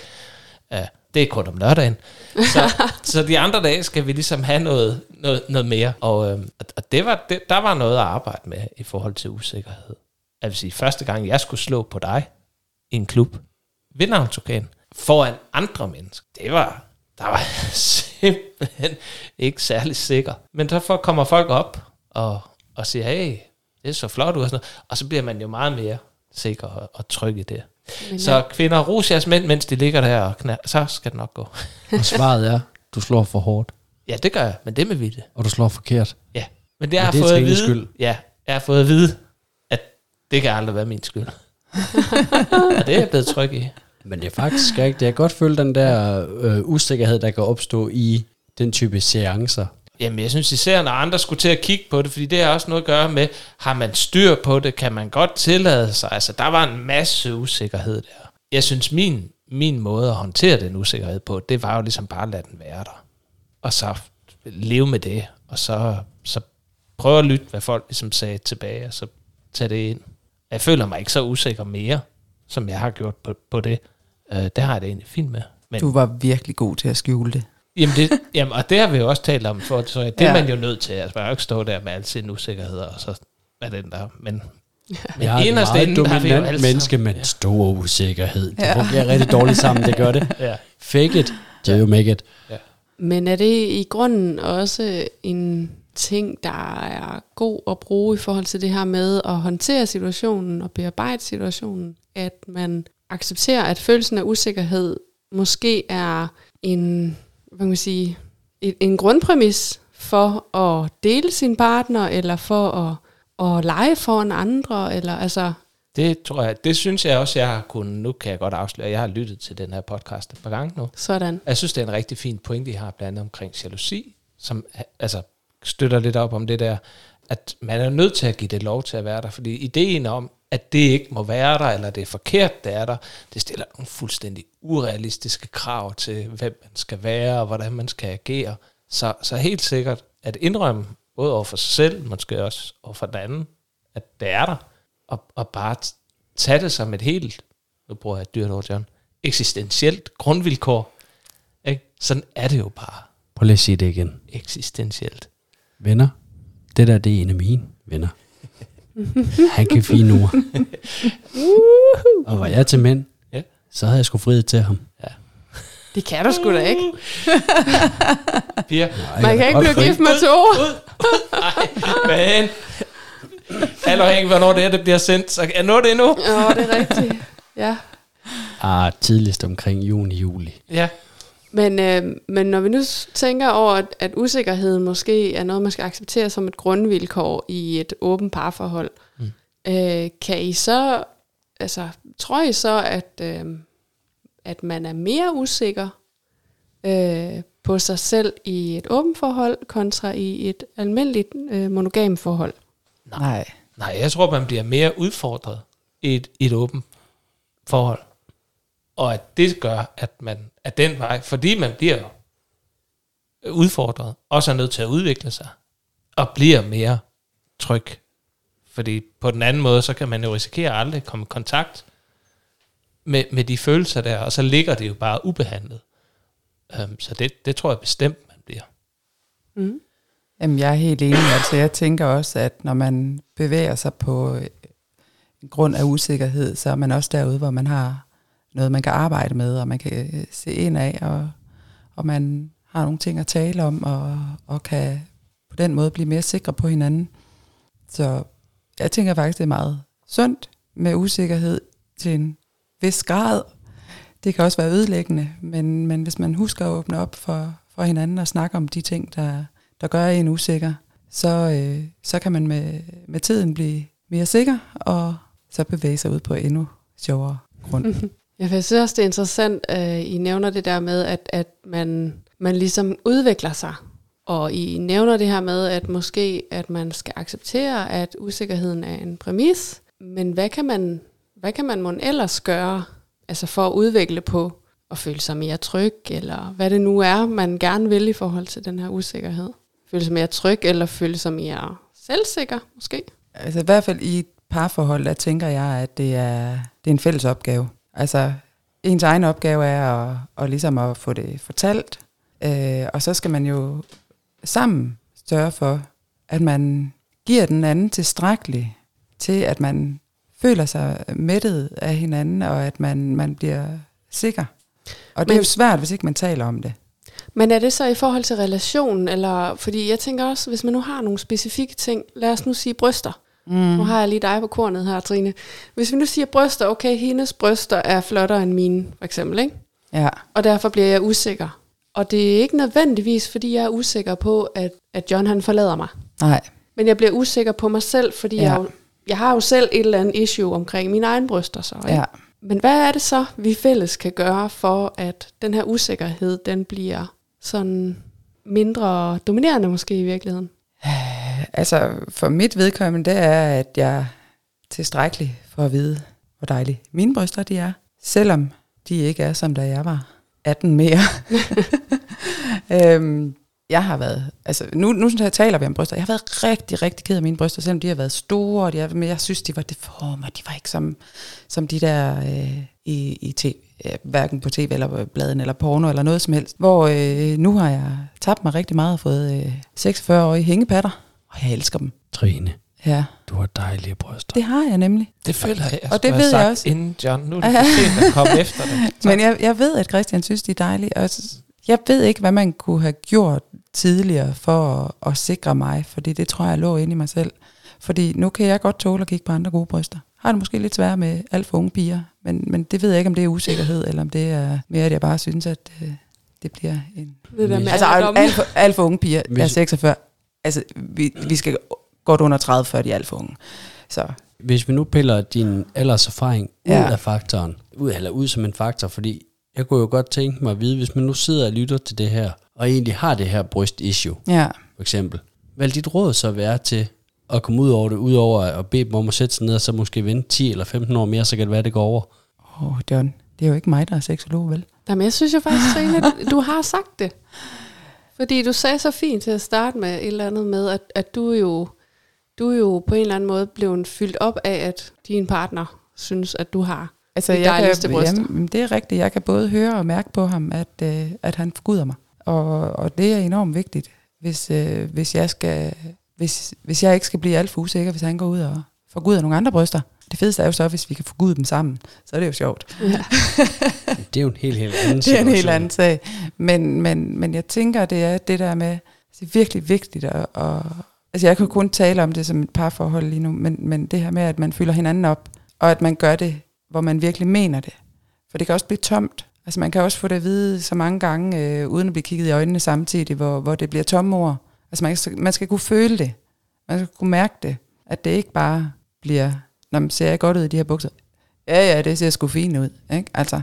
Ja, det er kun om lørdagen. Så, så de andre dage skal vi ligesom have noget, noget, noget mere. Og, øhm, og det var, det, der var noget at arbejde med i forhold til usikkerhed. Jeg vil sige, første gang jeg skulle slå på dig i en klub, ved navntokan, foran andre mennesker, det var, der var simpelthen ikke særlig sikker. Men derfor kommer folk op og, og siger, hey, det er så flot ud, og, sådan noget. og så bliver man jo meget mere sikker og, og tryg i det. Men så ja. kvinder, ros jeres mænd, mens de ligger der og knæ, så skal det nok gå. Og svaret er, du slår for hårdt. Ja, det gør jeg, men det med vilje. Og du slår forkert. Ja, men det, har jeg fået at vide, skyld. Ja, jeg har fået at vide, at det kan aldrig være min skyld. og det er jeg blevet tryg i. Men det er faktisk ikke. Jeg kan godt føle den der øh, usikkerhed, der kan opstå i den type seancer. Jamen, jeg synes især, når andre skulle til at kigge på det, fordi det har også noget at gøre med, har man styr på det, kan man godt tillade sig? Altså, der var en masse usikkerhed der. Jeg synes, min, min måde at håndtere den usikkerhed på, det var jo ligesom bare at lade den være der. Og så leve med det, og så, så prøve at lytte, hvad folk ligesom sagde tilbage, og så tage det ind. Jeg føler mig ikke så usikker mere, som jeg har gjort på, på det. Uh, det har jeg det egentlig fint med. Men, du var virkelig god til at skjule det. Jamen, det, jamen, og det har vi jo også talt om, for, så det ja. er man jo nødt til. Altså, man kan jo ikke stå der med alle sine usikkerheder, og så er den der. Men, ja. men jeg er meget inden, dominant har vi jo menneske med ja. stor usikkerhed. Det ja. fungerer rigtig dårligt sammen, det gør det. ja. Fake it, till you make it. Ja. Men er det i grunden også en ting, der er god at bruge i forhold til det her med at håndtere situationen og bearbejde situationen, at man accepterer, at følelsen af usikkerhed måske er en hvad kan man sige, en, en grundpræmis for at dele sin partner, eller for at, at lege en andre, eller altså... Det tror jeg, det synes jeg også, jeg har kunnet, nu kan jeg godt afsløre, jeg har lyttet til den her podcast et par gange nu. Sådan. Jeg synes, det er en rigtig fin point, I har blandt andet omkring jalousi, som altså, støtter lidt op om det der, at man er nødt til at give det lov til at være der, fordi ideen om, at det ikke må være der, eller det er forkert, det er der, det stiller nogle fuldstændig urealistiske krav til, hvem man skal være, og hvordan man skal agere. Så, så helt sikkert at indrømme, både over for sig selv, måske også over for den anden, at det er der, og, og bare tage det som et helt, nu bruger jeg et dyrt ord, John, eksistentielt grundvilkår. Ikke? Sådan er det jo bare. Prøv lige at sige det igen. Eksistentielt. Venner, det der, det er en af mine venner. Han kan fine ord. og var jeg til mænd, ja. så havde jeg sgu frihed til ham. Ja. Det kan du sgu da ikke. Pia. Nej, Man kan ikke blive gift med to. Nej, men... Alt afhængig hvornår det er, det bliver sendt. Så er noget det nu? Ja, det er rigtigt. Ja. Ah, tidligst omkring juni-juli. Ja. Men, øh, men når vi nu tænker over, at, at usikkerhed måske er noget, man skal acceptere som et grundvilkår i et åbent parforhold, mm. øh, kan I så, altså tror I så, at, øh, at man er mere usikker øh, på sig selv i et åbent forhold, kontra i et almindeligt øh, monogam forhold? Nej. Nej, jeg tror, man bliver mere udfordret i et, i et åbent forhold og at det gør, at man af den vej, fordi man bliver udfordret, også er nødt til at udvikle sig, og bliver mere tryg. Fordi på den anden måde, så kan man jo risikere at aldrig komme i kontakt med, med de følelser der, og så ligger det jo bare ubehandlet. Um, så det, det tror jeg bestemt, man bliver. Mm. Jamen, jeg er helt enig. Altså, jeg tænker også, at når man bevæger sig på øh, grund af usikkerhed, så er man også derude, hvor man har noget, man kan arbejde med, og man kan øh, se ind af, og, og man har nogle ting at tale om, og, og kan på den måde blive mere sikre på hinanden. Så jeg tænker faktisk, det er meget sundt med usikkerhed til en vis grad. Det kan også være ødelæggende, men, men hvis man husker at åbne op for, for hinanden og snakke om de ting, der, der gør en usikker, så, øh, så kan man med, med tiden blive mere sikker, og så bevæge sig ud på endnu sjovere grund. Jeg synes også, det er interessant, at I nævner det der med, at, at man, man ligesom udvikler sig. Og I nævner det her med, at måske at man skal acceptere, at usikkerheden er en præmis. Men hvad kan man, hvad kan man mon ellers gøre altså for at udvikle på at føle sig mere tryg, eller hvad det nu er, man gerne vil i forhold til den her usikkerhed? Føle sig mere tryg, eller føle sig mere selvsikker, måske? Altså i hvert fald i et parforhold, der tænker jeg, at det er, det er en fælles opgave. Altså ens egen opgave er at, at, ligesom at få det fortalt, øh, og så skal man jo sammen sørge for, at man giver den anden tilstrækkeligt til, at man føler sig mættet af hinanden, og at man, man bliver sikker. Og det Men, er jo svært, hvis ikke man taler om det. Men er det så i forhold til relationen, eller fordi jeg tænker også, hvis man nu har nogle specifikke ting, lad os nu sige bryster. Mm. Nu har jeg lige dig på kornet her, Trine. Hvis vi nu siger bryster, okay, hendes bryster er flottere end mine, for eksempel, ikke? Ja. Og derfor bliver jeg usikker. Og det er ikke nødvendigvis, fordi jeg er usikker på, at, at John han forlader mig. Nej. Men jeg bliver usikker på mig selv, fordi ja. jeg, jo, jeg har jo selv et eller andet issue omkring mine egne bryster. Så, ikke? Ja. Men hvad er det så, vi fælles kan gøre for, at den her usikkerhed, den bliver sådan mindre dominerende måske i virkeligheden? Altså, for mit vedkommende, det er, at jeg er tilstrækkelig for at vide, hvor dejlige mine bryster de er. Selvom de ikke er, som da jeg var 18 mere. øhm, jeg har været, altså nu, nu jeg taler vi om bryster, jeg har været rigtig, rigtig ked af mine bryster, selvom de har været store, de har, men jeg synes, de var deforme, de var ikke som, som de der øh, i, i tv, hverken på tv eller bladen eller porno eller noget som helst. Hvor øh, nu har jeg tabt mig rigtig meget og fået øh, 46 år i hængepatter, og jeg elsker dem. Trine, Ja, du har dejlige bryster. det har jeg nemlig. Det føler jeg, jeg Og det ved jeg også. inden John. Nu er det for sent at komme efter det. Så, Men jeg, jeg ved, at Christian synes, de er dejlige. Og jeg ved ikke, hvad man kunne have gjort tidligere for at, at sikre mig, fordi det tror jeg lå inde i mig selv. Fordi nu kan jeg godt tåle at kigge på andre gode bryster. Har det måske lidt svært med alt for unge piger, men, men det ved jeg ikke, om det er usikkerhed, eller om det er mere, at jeg bare synes, at øh, det bliver en... Det der med Altså alt for, alt for unge piger, jeg er Hvis- 46. Altså, vi, vi skal godt under 30, før de er alt for unge. Så Hvis vi nu piller din alderserfaring ud Ja. af faktoren, ud, eller ud som en faktor, fordi jeg kunne jo godt tænke mig at vide, hvis man nu sidder og lytter til det her, og egentlig har det her bryst-issue, ja, for eksempel, hvad dit råd så være til at komme ud over det, udover at bede dem om at sætte sig ned, og så måske vente 10 eller 15 år mere, så kan det være, det går over? åh oh, John, det er jo ikke mig, der er seksolog, vel? Jamen, jeg synes jo faktisk, Trine, at du har sagt det. Fordi du sagde så fint til at starte med et eller andet med, at, at du jo du er jo på en eller anden måde blevet fyldt op af, at din partner synes, at du har Altså, De jeg dejligste kan, bryster. jamen, det er rigtigt. Jeg kan både høre og mærke på ham, at, øh, at han forguder mig. Og, og det er enormt vigtigt, hvis, øh, hvis, jeg skal, hvis, hvis jeg ikke skal blive alt for usikker, hvis han går ud og forguder nogle andre bryster. Det fedeste er jo så, hvis vi kan forgude dem sammen. Så er det jo sjovt. Ja. Det er jo en helt, helt anden Det er en helt situation. anden sag. Men, men, men jeg tænker, det er det der med, det er virkelig vigtigt at, at altså jeg kan kun tale om det som et parforhold lige nu, men, men det her med, at man fylder hinanden op, og at man gør det, hvor man virkelig mener det. For det kan også blive tomt. Altså man kan også få det at vide så mange gange, øh, uden at blive kigget i øjnene samtidig, hvor, hvor det bliver tomme ord. Altså man, skal- man skal kunne føle det. Man skal kunne mærke det. At det ikke bare bliver, man ser jeg godt ud i de her bukser. Ja, ja, det ser sgu fint ud. Ikke? Altså,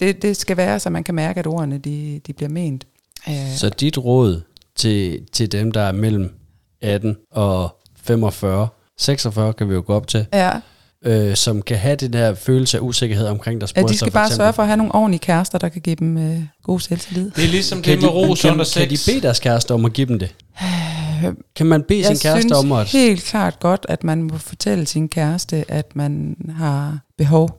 det, det skal være, så man kan mærke, at ordene de, de bliver ment. Øh, Så dit råd til, til dem, der er mellem 18 og 45, 46 kan vi jo gå op til, ja, øh, som kan have den der følelse af usikkerhed omkring deres at bryster. de skal bare sørge for at have nogle ordentlige kærester, der kan give dem øh, god selvtillid. det er ligesom Kan det med de, ros kan, under kan de sex. bede deres kæreste om at give dem det? Kan man bede sin Jeg kæreste synes om at... helt klart godt, at man må fortælle sin kæreste, at man har behov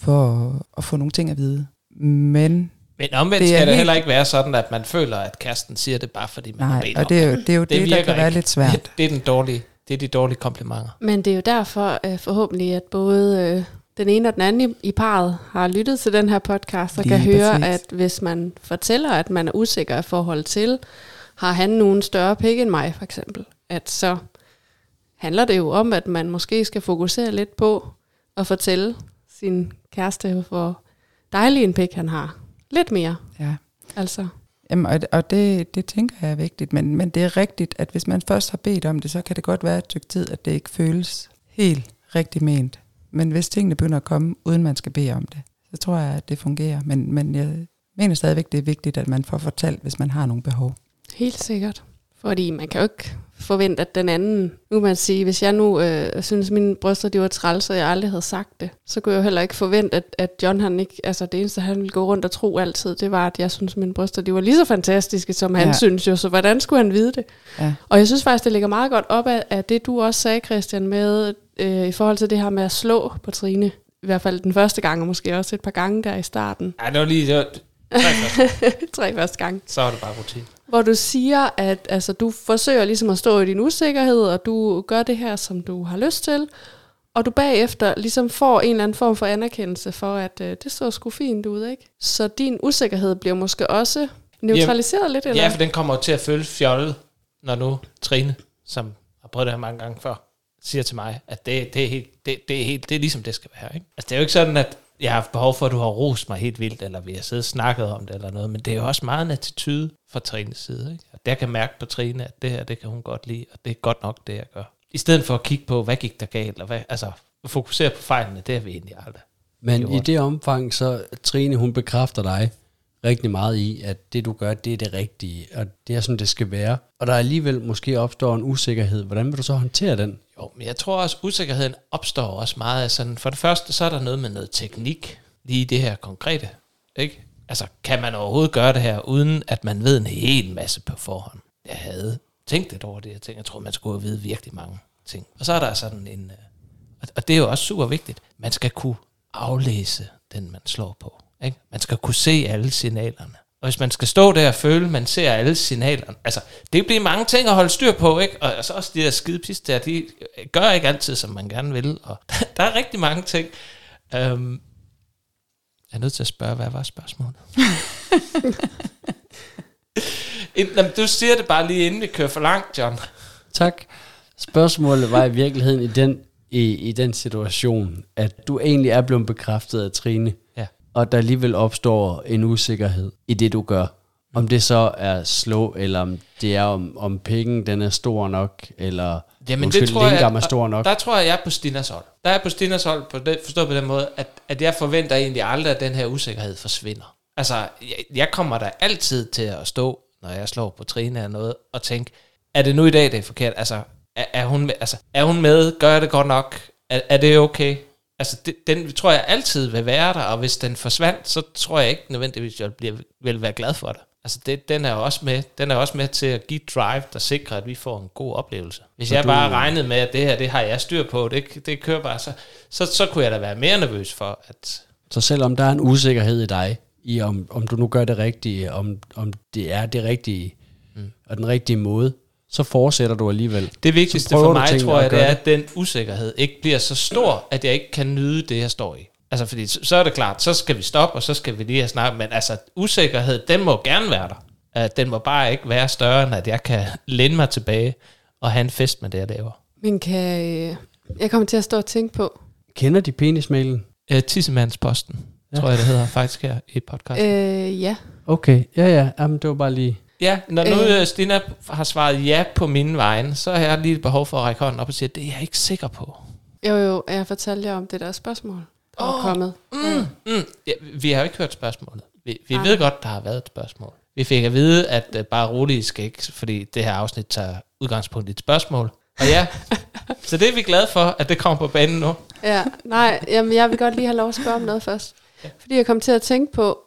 for at få nogle ting at vide. Men Men omvendt Det skal det helt- heller ikke være sådan, at man føler, at kæresten siger det bare, fordi man har nej, bedt og om det er jo det, er jo det, det der kan være lidt svært. Det, det, er den dårlige, det er de dårlige komplimenter. Men det er jo derfor øh, forhåbentlig, at både øh, den ene og den anden i, i parret har lyttet til den her podcast og Lige kan høre, præcis. at hvis man fortæller, at man er usikker i forhold til har han nogen større pik end mig, for eksempel, at så handler det jo om, at man måske skal fokusere lidt på at fortælle sin kæreste, hvor dejlig en pik han har. Lidt mere, Ja. altså. Jamen, og, og det, det tænker jeg er vigtigt, men, men det er rigtigt, at hvis man først har bedt om det, så kan det godt være et stykke tid, at det ikke føles helt rigtig ment. Men hvis tingene begynder at komme, uden man skal bede om det, så tror jeg, at det fungerer. Men, men jeg mener stadigvæk, det er vigtigt, at man får fortalt, hvis man har nogle behov. Helt sikkert. Fordi man kan jo ikke forvente, at den anden... Nu kan man sige, hvis jeg nu øh, synes, at mine bryster de var træls, og jeg aldrig havde sagt det, så kunne jeg jo heller ikke forvente, at, at John han ikke... Altså det eneste, han ville gå rundt og tro altid, det var, at jeg synes, at mine bryster de var lige så fantastiske, som han Ja. synes jo. Så hvordan skulle han vide det? Ja. Og jeg synes faktisk, det ligger meget godt op af, af det, du også sagde, Christian, med øh, i forhold til det her med at slå på Trine. I hvert fald den første gang, og måske også et par gange der i starten. Ej, det var lige... Det var, tre først. Tre første gange. så var det bare rutine. Hvor du siger, at altså, du forsøger ligesom at stå i din usikkerhed, og du gør det her, som du har lyst til, og du bagefter ligesom får en eller anden form for anerkendelse for, at øh, det så sgu fint ud, ikke? Så din usikkerhed bliver måske også neutraliseret lidt, eller? Ja, for den kommer til at føles fjollet, når nu Trine, som har prøvet det her mange gange før, siger til mig, at det, det, er, helt, det, det, er, helt, det er ligesom det skal være. Ikke? Altså, det er jo ikke sådan, at jeg har haft behov for, at du har rost mig helt vildt, eller vi har siddet og snakket om det, eller noget, men det er jo også meget en attitude fra Trines side. Ikke? At jeg kan mærke på Trine, at det her, det kan hun godt lide, og det er godt nok, det jeg gør. I stedet for at kigge på, hvad gik der galt, og hvad, altså, fokusere på fejlene, det har vi egentlig aldrig. Men i det omfang, så Trine, hun bekræfter dig rigtig meget i, at det du gør, det er det rigtige, og det er sådan, det skal være. Og der alligevel måske opstår en usikkerhed. Hvordan vil du så håndtere den? Jo, men jeg tror også, usikkerheden opstår også meget af sådan, for det første, så er der noget med noget teknik, lige det her konkrete, ikke? Altså, kan man overhovedet gøre det her, uden at man ved en hel masse på forhånd? Jeg havde tænkt lidt over det, her ting. jeg tror, man skulle vide virkelig mange ting. Og så er der sådan en, øh, og- og det er jo også super vigtigt, man skal kunne aflæse den, man slår på. Ikke? Man skal kunne se alle signalerne. Og hvis man skal stå der og føle, at man ser alle signalerne, altså, det bliver mange ting at holde styr på, ikke? Og så også de der skide pis der, de gør ikke altid, som man gerne vil, og der er rigtig mange ting. Um, jeg er nødt til at spørge, hvad var spørgsmålet? En- Jamen, du siger det bare lige inden vi kører for langt, John. Tak. Spørgsmålet var i virkeligheden i den, i, i den situation, at du egentlig er blevet bekræftet af Trine. Og der alligevel opstår en usikkerhed i det, du gør. Om det så er slå, eller om det er om, om penge, den er stor nok, eller Jamen, undskyld, det tror jeg, er stor nok. Der tror jeg, jeg er på Stinas hold. Der er på Stinas hold, på det, forstået på den måde, at, at jeg forventer egentlig aldrig, at den her usikkerhed forsvinder. Altså, jeg, jeg kommer der altid til at stå, når jeg slår på Trine eller noget, og tænke, er det nu i dag, det er forkert? Altså, er, er, hun, med, altså, er hun med? Gør jeg det godt nok? Er, er det okay? Altså, det, den tror jeg altid vil være der, og hvis den forsvandt, så tror jeg ikke nødvendigvis, jeg bliver, vil være glad for det. Altså, det, den, er også med, den er også med til at give drive, der sikrer, at vi får en god oplevelse. Hvis Så jeg du- bare regnede med, at det her, det har jeg styr på, det, det kører bare, så, så, så kunne jeg da være mere nervøs for, at... Så selvom der er en usikkerhed i dig, i om, om du nu gør det rigtige, om, om det er det rigtige, mm. og den rigtige måde, så fortsætter du alligevel. Det vigtigste for mig, ting tror jeg, det er, at den usikkerhed ikke bliver så stor, at jeg ikke kan nyde det, jeg står i. Altså, fordi så er det klart, så skal vi stoppe, og så skal vi lige have snakket, men altså, usikkerhed, den må gerne være der. Den må bare ikke være større, end at jeg kan læne mig tilbage og have en fest med det, jeg laver. Men kan... Øh, jeg kommer til at stå og tænke på, Kender de penismailen? Uh, Tissemandsposten, ja. tror jeg, det hedder faktisk her i podcasten. Øh, ja, Okay, ja ja, Jamen, det var bare lige... Ja, når nu Øh. øh. Stina har svaret ja på mine vegne, så har jeg lige et behov for at række hånden op og sige, det er jeg ikke sikker på. jo jo, jeg fortalte jer om det der spørgsmål, der oh. Er kommet. Mm, mm. Ja, vi har jo ikke hørt spørgsmålet. Vi, vi Nej. ved godt, der har været et spørgsmål. Vi fik at vide, at uh, bare roligt skal ikke, fordi det her afsnit tager udgangspunkt i et spørgsmål. Og ja, så det er vi glade for, at det kommer på banen nu. Ja, nej, jamen, jeg vil godt lige have lov at spørge om noget først. Fordi jeg kom til at tænke på,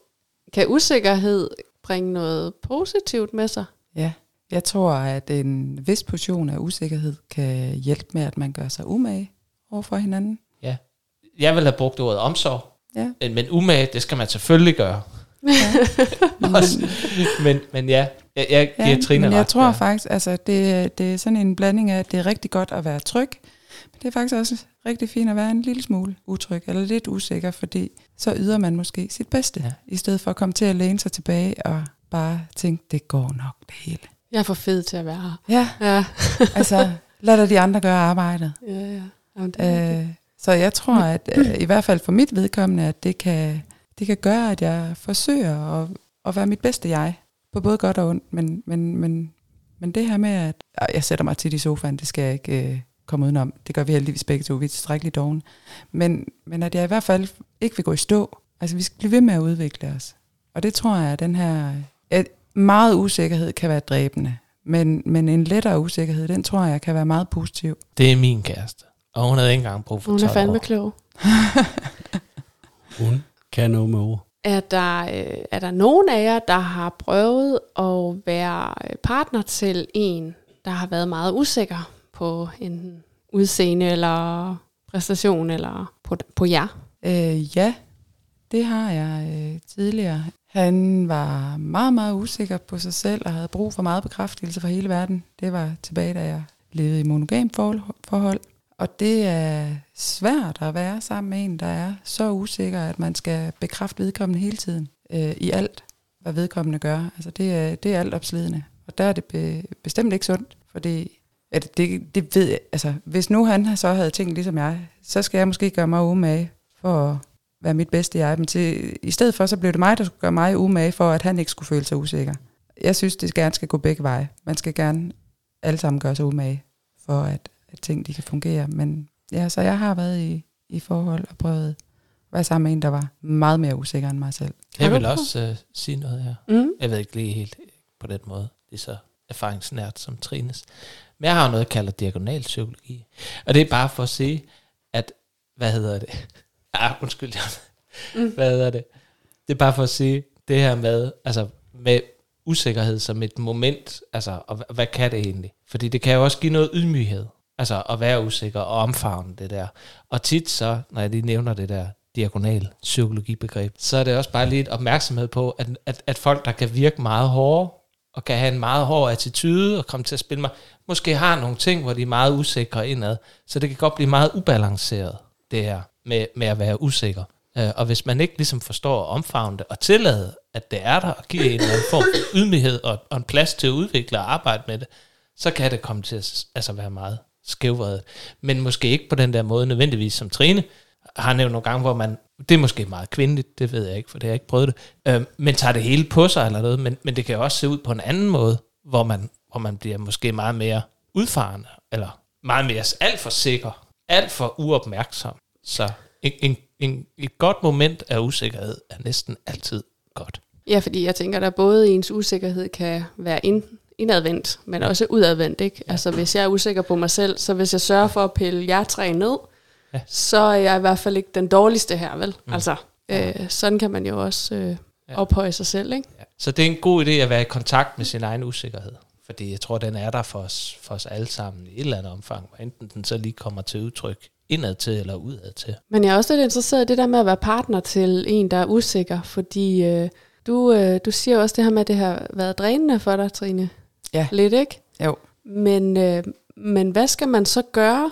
kan usikkerhed bringe noget positivt med sig? Ja, jeg tror, at en vis portion af usikkerhed kan hjælpe med, at man gør sig umage over for hinanden. Ja. Jeg vil have brugt ordet omsorg, Ja. men, men umage, det skal man selvfølgelig gøre. Også, men, men ja, jeg, jeg giver Ja, Trine men jeg ret tror der. faktisk, altså det, det er sådan en blanding af, at det er rigtig godt at være tryg, men det er faktisk også rigtig fint at være en lille smule utryg, eller lidt usikker, fordi så yder man måske sit bedste, Ja. i stedet for at komme til at læne sig tilbage og bare tænke, det går nok det hele. Jeg er for fed til at være her. Ja, Ja, altså lad da de andre gøre arbejdet. ja, ja. Jamen, det er. Øh, så jeg tror, at øh, i hvert fald for mit vedkommende, at det kan, det kan gøre, at jeg forsøger at, at være mit bedste jeg, på både godt og ondt. Men, men, men, men det her med, at Ej, jeg sætter mig tit i sofaen, det skal jeg ikke øh, komme udenom. Det gør vi heldigvis begge to, vi er tilstrækkeligt doven. Men, men at jeg i hvert fald ikke vil gå i stå. Altså vi skal blive ved med at udvikle os. Og det tror jeg, at den her... At meget usikkerhed kan være dræbende. Men, men en lettere usikkerhed, den tror jeg kan være meget positiv. Det er min kæreste. Og hun havde ikke engang brug for Hun er 12 fandme år. klog. Hun kan noget med ord. Er der, øh, er der nogen af jer, der har prøvet at være partner til en, der har været meget usikker på en udseende eller præstation eller på, på jer? Øh, ja, det har jeg øh, tidligere. Han var meget, meget usikker på sig selv og havde brug for meget bekræftelse fra hele verden. Det var tilbage, da jeg levede i monogam forhold. forhold. Og det er svært at være sammen med en, der er så usikker, at man skal bekræfte vedkommende hele tiden øh, i alt, hvad vedkommende gør. Altså det er, det er alt opslidende. Og der er det be, bestemt ikke sundt, fordi at det, det ved jeg, altså hvis nu han så havde tænkt ligesom jeg, så skal jeg måske gøre mig umage for at være mit bedste jeg. Men til, i stedet for, så blev det mig, der skulle gøre mig umage for, at han ikke skulle føle sig usikker. Jeg synes, det gerne skal gå begge veje. Man skal gerne alle sammen gøre sig umage for, at, at ting de kan fungere. Men ja, så jeg har været i, i forhold og prøvet at være sammen med en, der var meget mere usikker end mig selv. Jeg vil også uh, sige noget her. Mm. Jeg ved ikke lige helt på den måde. Det er så erfaringsnært som Trines. Men jeg har noget, jeg kalder diagonalpsykologi. Og det er bare for at sige, at, hvad hedder det? Ah, undskyld. Mm. Hvad hedder det? Det er bare for at sige, det her med, altså med usikkerhed som et moment, altså, og hvad, hvad kan det egentlig? Fordi det kan jo også give noget ydmyghed, altså at være usikker og omfavne det der. Og tit så, når jeg lige nævner det der diagonal psykologibegreb, så er det også bare lige et opmærksomhed på, at, at, at folk, der kan virke meget hårde, og kan have en meget hård attitude, og komme til at spille mig, måske har nogle ting, hvor de er meget usikre indad, så det kan godt blive meget ubalanceret, det her med, med at være usikker. Øh, og hvis man ikke ligesom forstår at omfavne det, og tillade, at det er der, og giver en eller anden form for ydmyghed og, og en plads til at udvikle og arbejde med det, så kan det komme til at altså være meget skævvredet. Men måske ikke på den der måde nødvendigvis som Trine har nævnt nogle gange, hvor man, det er måske meget kvindeligt, det ved jeg ikke, for det har jeg ikke prøvet det, øh, men tager det hele på sig eller noget, men, men det kan jo også se ud på en anden måde, hvor man, hvor man bliver måske meget mere udfarende, eller meget mere alt for sikker, alt for uopmærksom. Så en, en, en, et godt moment af usikkerhed er næsten altid godt. Ja, fordi jeg tænker, at både ens usikkerhed kan være ind, indadvendt, men også udadvendt. Ikke? Altså hvis jeg er usikker på mig selv, så hvis jeg sørger for at pille jer tre ned, Ja. så er jeg i hvert fald ikke den dårligste her, vel? Mm. Altså, øh, sådan kan man jo også øh, Ja. ophøje sig selv, ikke? Ja. Så det er en god idé at være i kontakt med sin egen usikkerhed. Fordi jeg tror, den er der for os, for os alle sammen i et eller andet omfang. hvor Enten den så lige kommer til udtryk indad til eller udad til. Men jeg er også lidt interesseret i det der med at være partner til en, der er usikker, fordi øh, du, øh, du siger også det her med, at det har været drænende for dig, Trine. Ja. Lidt, ikke? Jo. Men, øh, men hvad skal man så gøre?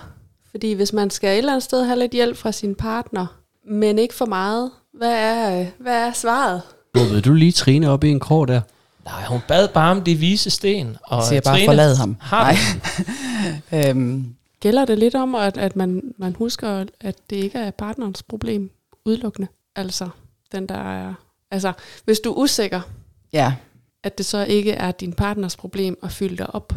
Fordi hvis man skal et eller andet sted have lidt hjælp fra sin partner, men ikke for meget, hvad er, øh, hvad er svaret? Råbede du lige Trine op i en krog der? Nej, hun bad bare om de vise sten. Og Jeg siger bare, Trine forlad ham. Har Nej. Nej. øhm, Gælder det lidt om, at, at man, man husker, at det ikke er partnerens problem udelukkende? Altså, den der er... Altså, hvis du er usikker, ja, at det så ikke er din partners problem at fylde dig op.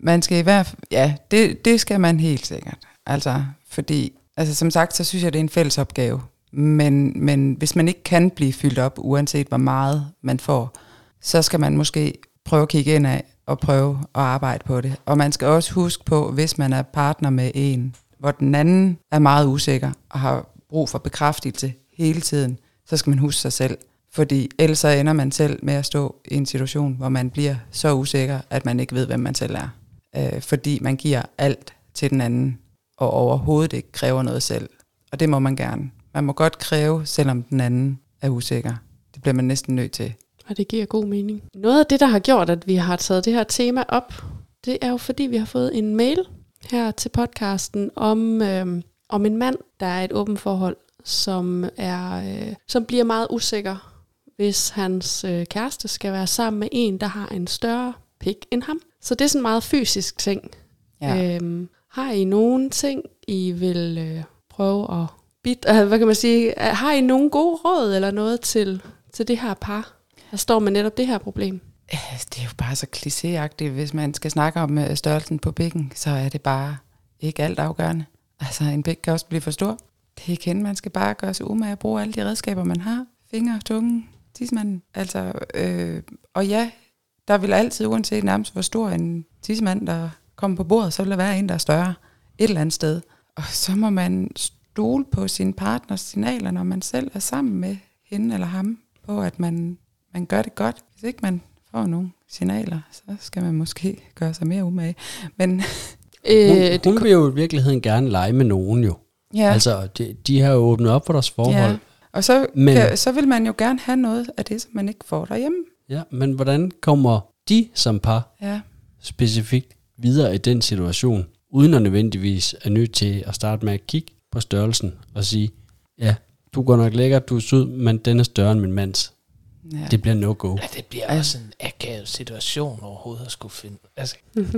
man skal i hvert fald, ja, det, det skal man helt sikkert. Altså, fordi, altså som sagt, så synes jeg, det er en fælles opgave. Men, men hvis man ikke kan blive fyldt op, uanset hvor meget man får, så skal man måske prøve at kigge ind af og prøve at arbejde på det. Og man skal også huske på, hvis man er partner med en, hvor den anden er meget usikker og har brug for bekræftelse hele tiden, så skal man huske sig selv. Fordi ellers så ender man selv med at stå i en situation, hvor man bliver så usikker, at man ikke ved, hvem man selv er. Øh, fordi man giver alt til den anden, og overhovedet ikke kræver noget selv. Og det må man gerne. Man må godt kræve, selvom den anden er usikker. Det bliver man næsten nødt til. Og det giver god mening. Noget af det, der har gjort, at vi har taget det her tema op, det er jo fordi, vi har fået en mail her til podcasten om, øh, om en mand, der er et åbent forhold, som, er, øh, som bliver meget usikker, hvis hans øh, kæreste skal være sammen med en, der har en større pik end ham. Så det er sådan en meget fysisk ting. Ja. Øhm, har I nogen ting, I vil øh, prøve at bit, øh, hvad kan man sige, øh, har I nogen gode råd eller noget til, til det her par, der står med netop det her problem? Det er jo bare så klichéagtigt. Hvis man skal snakke om øh, størrelsen på bækken, så er det bare ikke alt afgørende. Altså, en bæk kan også blive for stor. Det er ikke. Man skal bare gøre sig umage at bruge alle de redskaber, man har. Fingre, tunge, tidsmanden. Altså, øh, og ja, der vil altid, uanset nærmest hvor stor en tidsmand, der kommer på bordet, så vil der være en, der er større et eller andet sted. Og så må man stole på sin partners signaler, når man selv er sammen med hende eller ham, på at man, man gør det godt. Hvis ikke man får nogle signaler, så skal man måske gøre sig mere umage. Men Øh, Hun, det, hun vil jo i virkeligheden gerne lege med nogen jo. ja, Altså, de, de har jo åbnet op for deres forhold. ja. og så, Men- Men, kan, så vil man jo gerne have noget af det, som man ikke får derhjemme. Ja, men hvordan kommer de som par Ja. specifikt videre i den situation, uden at nødvendigvis er nødt til at starte med at kigge på størrelsen og sige, ja, du går nok lækker, du er sød, men den er større end min mands. ja. Det bliver no-go. Ja, det bliver også en akavet situation overhovedet at skulle finde. Altså,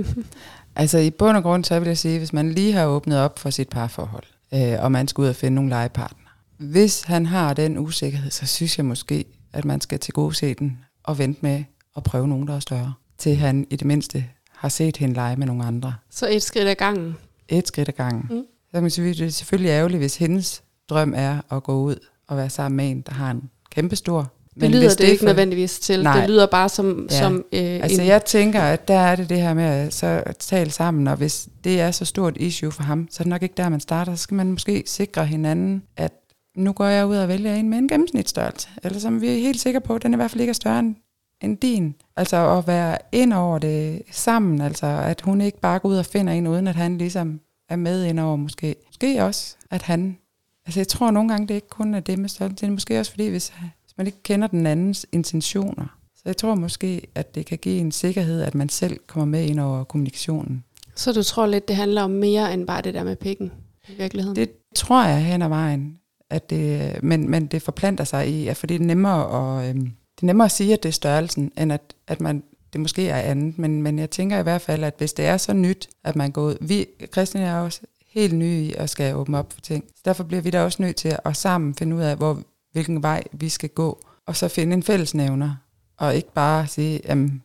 Altså i bund og grund, så vil jeg sige, hvis man lige har åbnet op for sit parforhold, øh, og man skal ud og finde nogle legepartner. Hvis han har den usikkerhed, så synes jeg måske, at man skal til gode se den og vente med at prøve nogen, der er større. Til han i det mindste har set hende lege med nogle andre. så et skridt ad gangen. Et skridt ad gangen. Mm. Så man sige, det er selvfølgelig ærgerligt, hvis hendes drøm er at gå ud og være sammen med en, der har en kæmpestor. Det lyder hvis det ikke for- nødvendigvis til. Nej. Det lyder bare som, Ja. som øh, Altså en, jeg tænker, at der er det det her med at, så tale sammen, og hvis det er så stort issue for ham, så er det nok ikke der, man starter. Så skal man måske sikre hinanden, at nu går jeg ud og vælger en med en gennemsnitsstørrelse, eller som vi er helt sikre på, at den i hvert fald ikke er større end, end din. Altså at være ind over det sammen, altså at hun ikke bare går ud og finder en, uden at han ligesom er med ind over måske. Måske også, at han, altså jeg tror nogle gange, det ikke kun er det med størrelse, det er måske også fordi, hvis, hvis man ikke kender den andens intentioner, så jeg tror måske, at det kan give en sikkerhed, at man selv kommer med ind over kommunikationen. Så du tror lidt, det handler om mere end bare det der med pikken i virkeligheden? Det tror jeg hen ad vejen, at det, men, men det forplanter sig i, at fordi det er nemmere at, øhm, det er nemmere at sige, at det er størrelsen, end at, at man, det måske er andet. Men, men jeg tænker i hvert fald, at hvis det er så nyt, at man går ud... Vi, Christian er også helt nye i at skal åbne op for ting. Så derfor bliver vi da også nødt til at sammen finde ud af, hvor, hvilken vej vi skal gå, og så finde en fællesnævner, og ikke bare sige, jamen,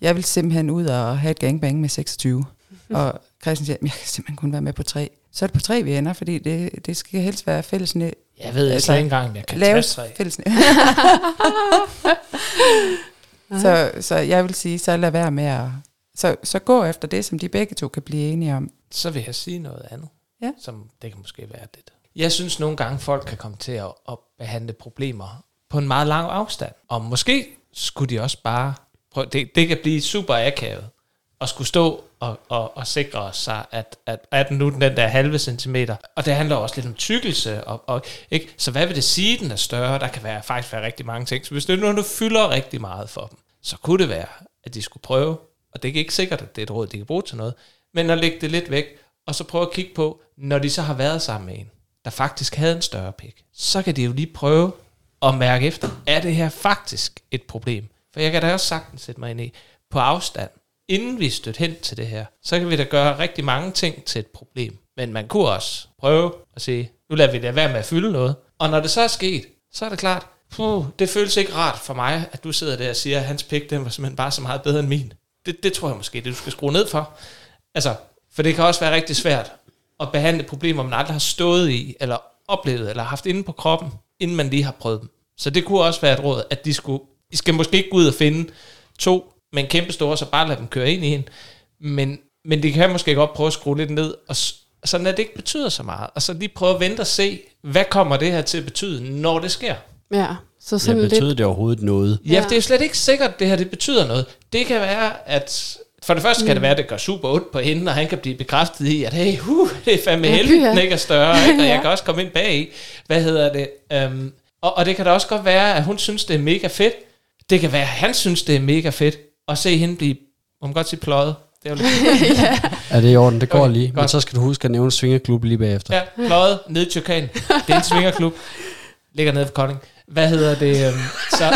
jeg vil simpelthen ud og have et gangbang med 26. og Christian siger, "Men jeg kan simpelthen kun være med på tre. Så er det på tre, vi ender, fordi det, det skal helst være fælles næ- jeg ved Altså, ikke engang, jeg kan laves tage tre. fælles så, så jeg vil sige, så lad være med at... Så, så gå efter det, som de begge to kan blive enige om. Så vil jeg sige noget andet, Ja. som det kan måske være det. Jeg synes nogle gange, folk kan komme til at, at behandle problemer på en meget lang afstand. Og måske skulle de også bare prøve, det, det kan blive super akavet, at skulle stå og, og, og sikre sig, at, at, at nu den der halve centimeter, og det handler også lidt om tykkelse, og, og, ikke? så hvad vil det sige, den er større? Der kan være, faktisk være rigtig mange ting. Så hvis det nu noget, fylder rigtig meget for dem, så kunne det være, at de skulle prøve, og det er ikke sikkert, at det er et råd, de kan bruge til noget, men at lægge det lidt væk, og så prøve at kigge på, når de så har været sammen med en, der faktisk havde en større pik, så kan de jo lige prøve at mærke efter, er det her faktisk et problem? For jeg kan da også sagtens sætte mig ind i, på afstand, inden vi stødt hen til det her, så kan vi da gøre rigtig mange ting til et problem. Men man kunne også prøve at sige, nu lader vi det være med at fylde noget. Og når det så er sket, så er det klart, puh, det føles ikke rart for mig, at du sidder der og siger, at hans pik, den var simpelthen bare så meget bedre end min. Det, det tror jeg måske, det du skal skrue ned for. Altså, for det kan også være rigtig svært at behandle problemer, man aldrig har stået i, eller oplevet, eller haft inde på kroppen, inden man lige har prøvet dem. Så det kunne også være et råd, at de skulle, I skal måske ikke gå ud og finde to med en kæmpe store, så bare lade dem køre ind i en. Men, men de kan måske godt prøve at skrue lidt ned, og sådan at det ikke betyder så meget. Og så lige prøve at vente og se, hvad kommer det her til at betyde, når det sker. Ja, så Ja, sådan lidt... betyder det overhovedet noget? Ja, Ja. det er slet ikke sikkert, at det her det betyder noget. Det kan være, at... For det første kan det være, at det gør super ondt på hende, og han kan blive bekræftet i, at hey, uh, det er fandme Ja, heldigt, ja. den ikke er større, ikke? og jeg Ja. kan også komme ind bag i. Hvad hedder det? Um, og, og det kan da også godt være, at hun synes, det er mega fedt. Det kan være, at han synes, det er mega fedt, at se hende blive, må man godt sige pløjet. Det er jo lidt, Er det i orden? Det går Okay, lige. Men godt. så skal du huske at nævne Svingerklub lige bagefter. ja, pløjet ned i Tyrkan. Det er en svingerklub. Ligger nede for Kolding. Hvad hedder det? Um, så,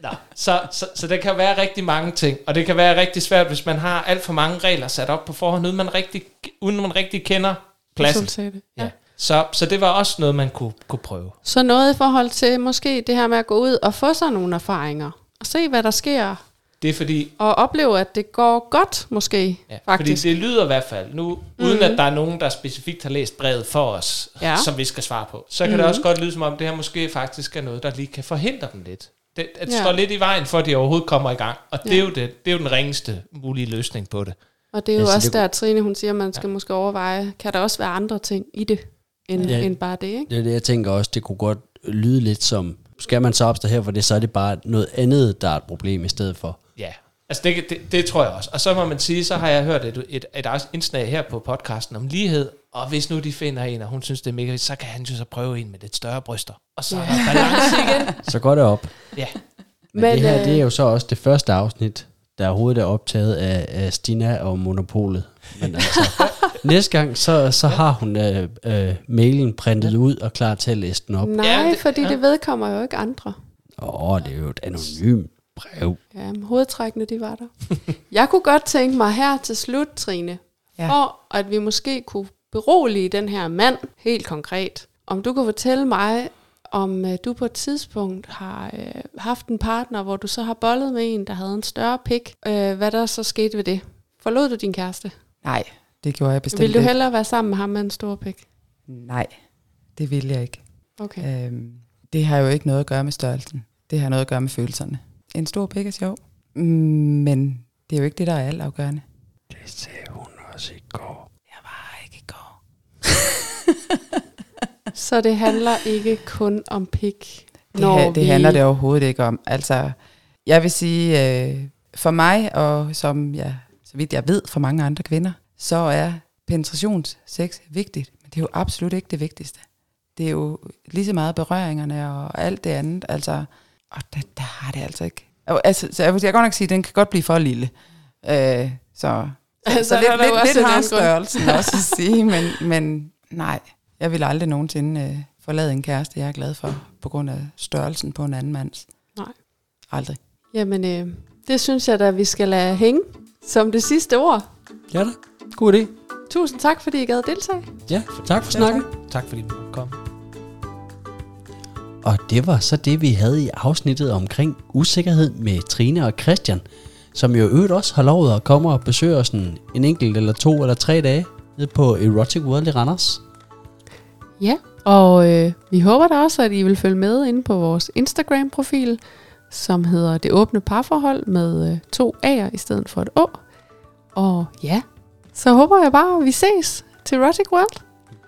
Nå, så, så, så det kan være rigtig mange ting, og det kan være rigtig svært, hvis man har alt for mange regler sat op på forhånd, uden man rigtig, uden man rigtig kender pladsen. Resultatet. Ja. Så, så det var også noget, man kunne, kunne prøve. Så noget i forhold til måske det her med at gå ud og få sig nogle erfaringer, og se hvad der sker, Det er fordi, og opleve, at det går godt måske, ja, faktisk. fordi det lyder i hvert fald, nu uden Mhm. at der er nogen, der specifikt har læst brevet for os, Ja. som vi skal svare på, så kan det også godt lyde som om, det her måske faktisk er noget, der lige kan forhindre dem lidt. Det, at det Ja. står lidt i vejen for, at de overhovedet kommer i gang. Og det, Ja. er jo det, det er jo den ringeste mulige løsning på det. Og det er jo Ja, så også det- der, Trine, hun siger, at man skal ja. måske overveje, kan der også være andre ting i det, end, ja. end bare det, ikke? Det er det, jeg tænker også, det kunne godt lyde lidt som, skal man så abstrahere for det, så er det bare noget andet, der er et problem i stedet for. Ja, altså det, det, det tror jeg også. Og så må man sige, så har jeg hørt et, et, et indsnag her på podcasten om lighed, og hvis nu de finder en, og hun synes, det er mega så kan han jo så prøve en med lidt større bryster. Og så er der balance igen. Så går det op. Ja, Men, Men det her, øh, det er jo så også det første afsnit, der overhovedet er optaget af, af Stina og Monopolet. Men altså, næste gang, så, så har hun øh, øh, mailen printet ud og klar til at læse den op. Nej, fordi ja. det vedkommer jo ikke andre. Åh, oh, det er jo et anonymt brev. Ja, men hovedtrækkene, de var der. Jeg kunne godt tænke mig her til slut, Trine, ja. for at vi måske kunne berolige den her mand helt konkret. Om du kunne fortælle mig, om øh, du på et tidspunkt har øh, haft en partner, hvor du så har bollet med en, der havde en større pik. Øh, hvad der så skete ved det? Forlod du din kæreste? Nej, det gjorde jeg bestemt Vil du ikke. hellere være sammen med ham med en stor pik? Nej, det vil jeg ikke. Okay. Øhm, det har jo ikke noget at gøre med størrelsen. Det har noget at gøre med følelserne. En stor pik er sjov, mm, men det er jo ikke det, der er altafgørende. Det sagde hun også i går. Jeg var ikke i går. Så det handler ikke kun om pik, Det, når det vi... handler det overhovedet ikke om. Altså, jeg vil sige, øh, for mig, og som jeg, så vidt jeg ved for mange andre kvinder, så er penetrationssex vigtigt, men det er jo absolut ikke det vigtigste. Det er jo lige så meget berøringerne og alt det andet, altså, og der, der har det altså ikke. Altså, så jeg, jeg kan godt nok sige, at den kan godt blive for lille. Øh, så Altså, så der lidt, lidt, lidt har størrelsen også at sige, men, men nej, jeg vil aldrig nogensinde øh, forlade en kæreste, jeg er glad for, på grund af størrelsen på en anden mands. Nej. Aldrig. Jamen, øh, det synes jeg da, vi skal lade hænge som det sidste ord. Ja da, god idé. Tusind tak, fordi I gad deltage. Ja, tak for snakken. tak fordi du kom. Og det var så det, vi havde i afsnittet omkring usikkerhed med Trine og Christian, som jo øvrigt også har lovet at komme og besøge os en, en enkelt eller to eller tre dage nede på Erotic World i Randers. Ja, og øh, vi håber da også, at I vil følge med inde på vores Instagram-profil, som hedder Det Åbne Parforhold med øh, to A'er i stedet for et Å. Og ja, så håber jeg bare, at vi ses til Erotic World.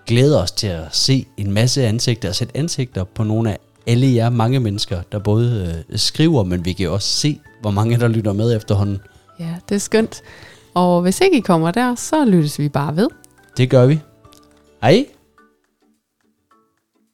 Glæder os til at se en masse ansigter og sætte ansigter på nogle af alle jer mange mennesker, der både øh, skriver, men vi kan også se, hvor mange der lytter med efterhånden. Ja, det er skønt. Og hvis ikke I kommer der, så lyttes vi bare ved. Det gør vi. Hej!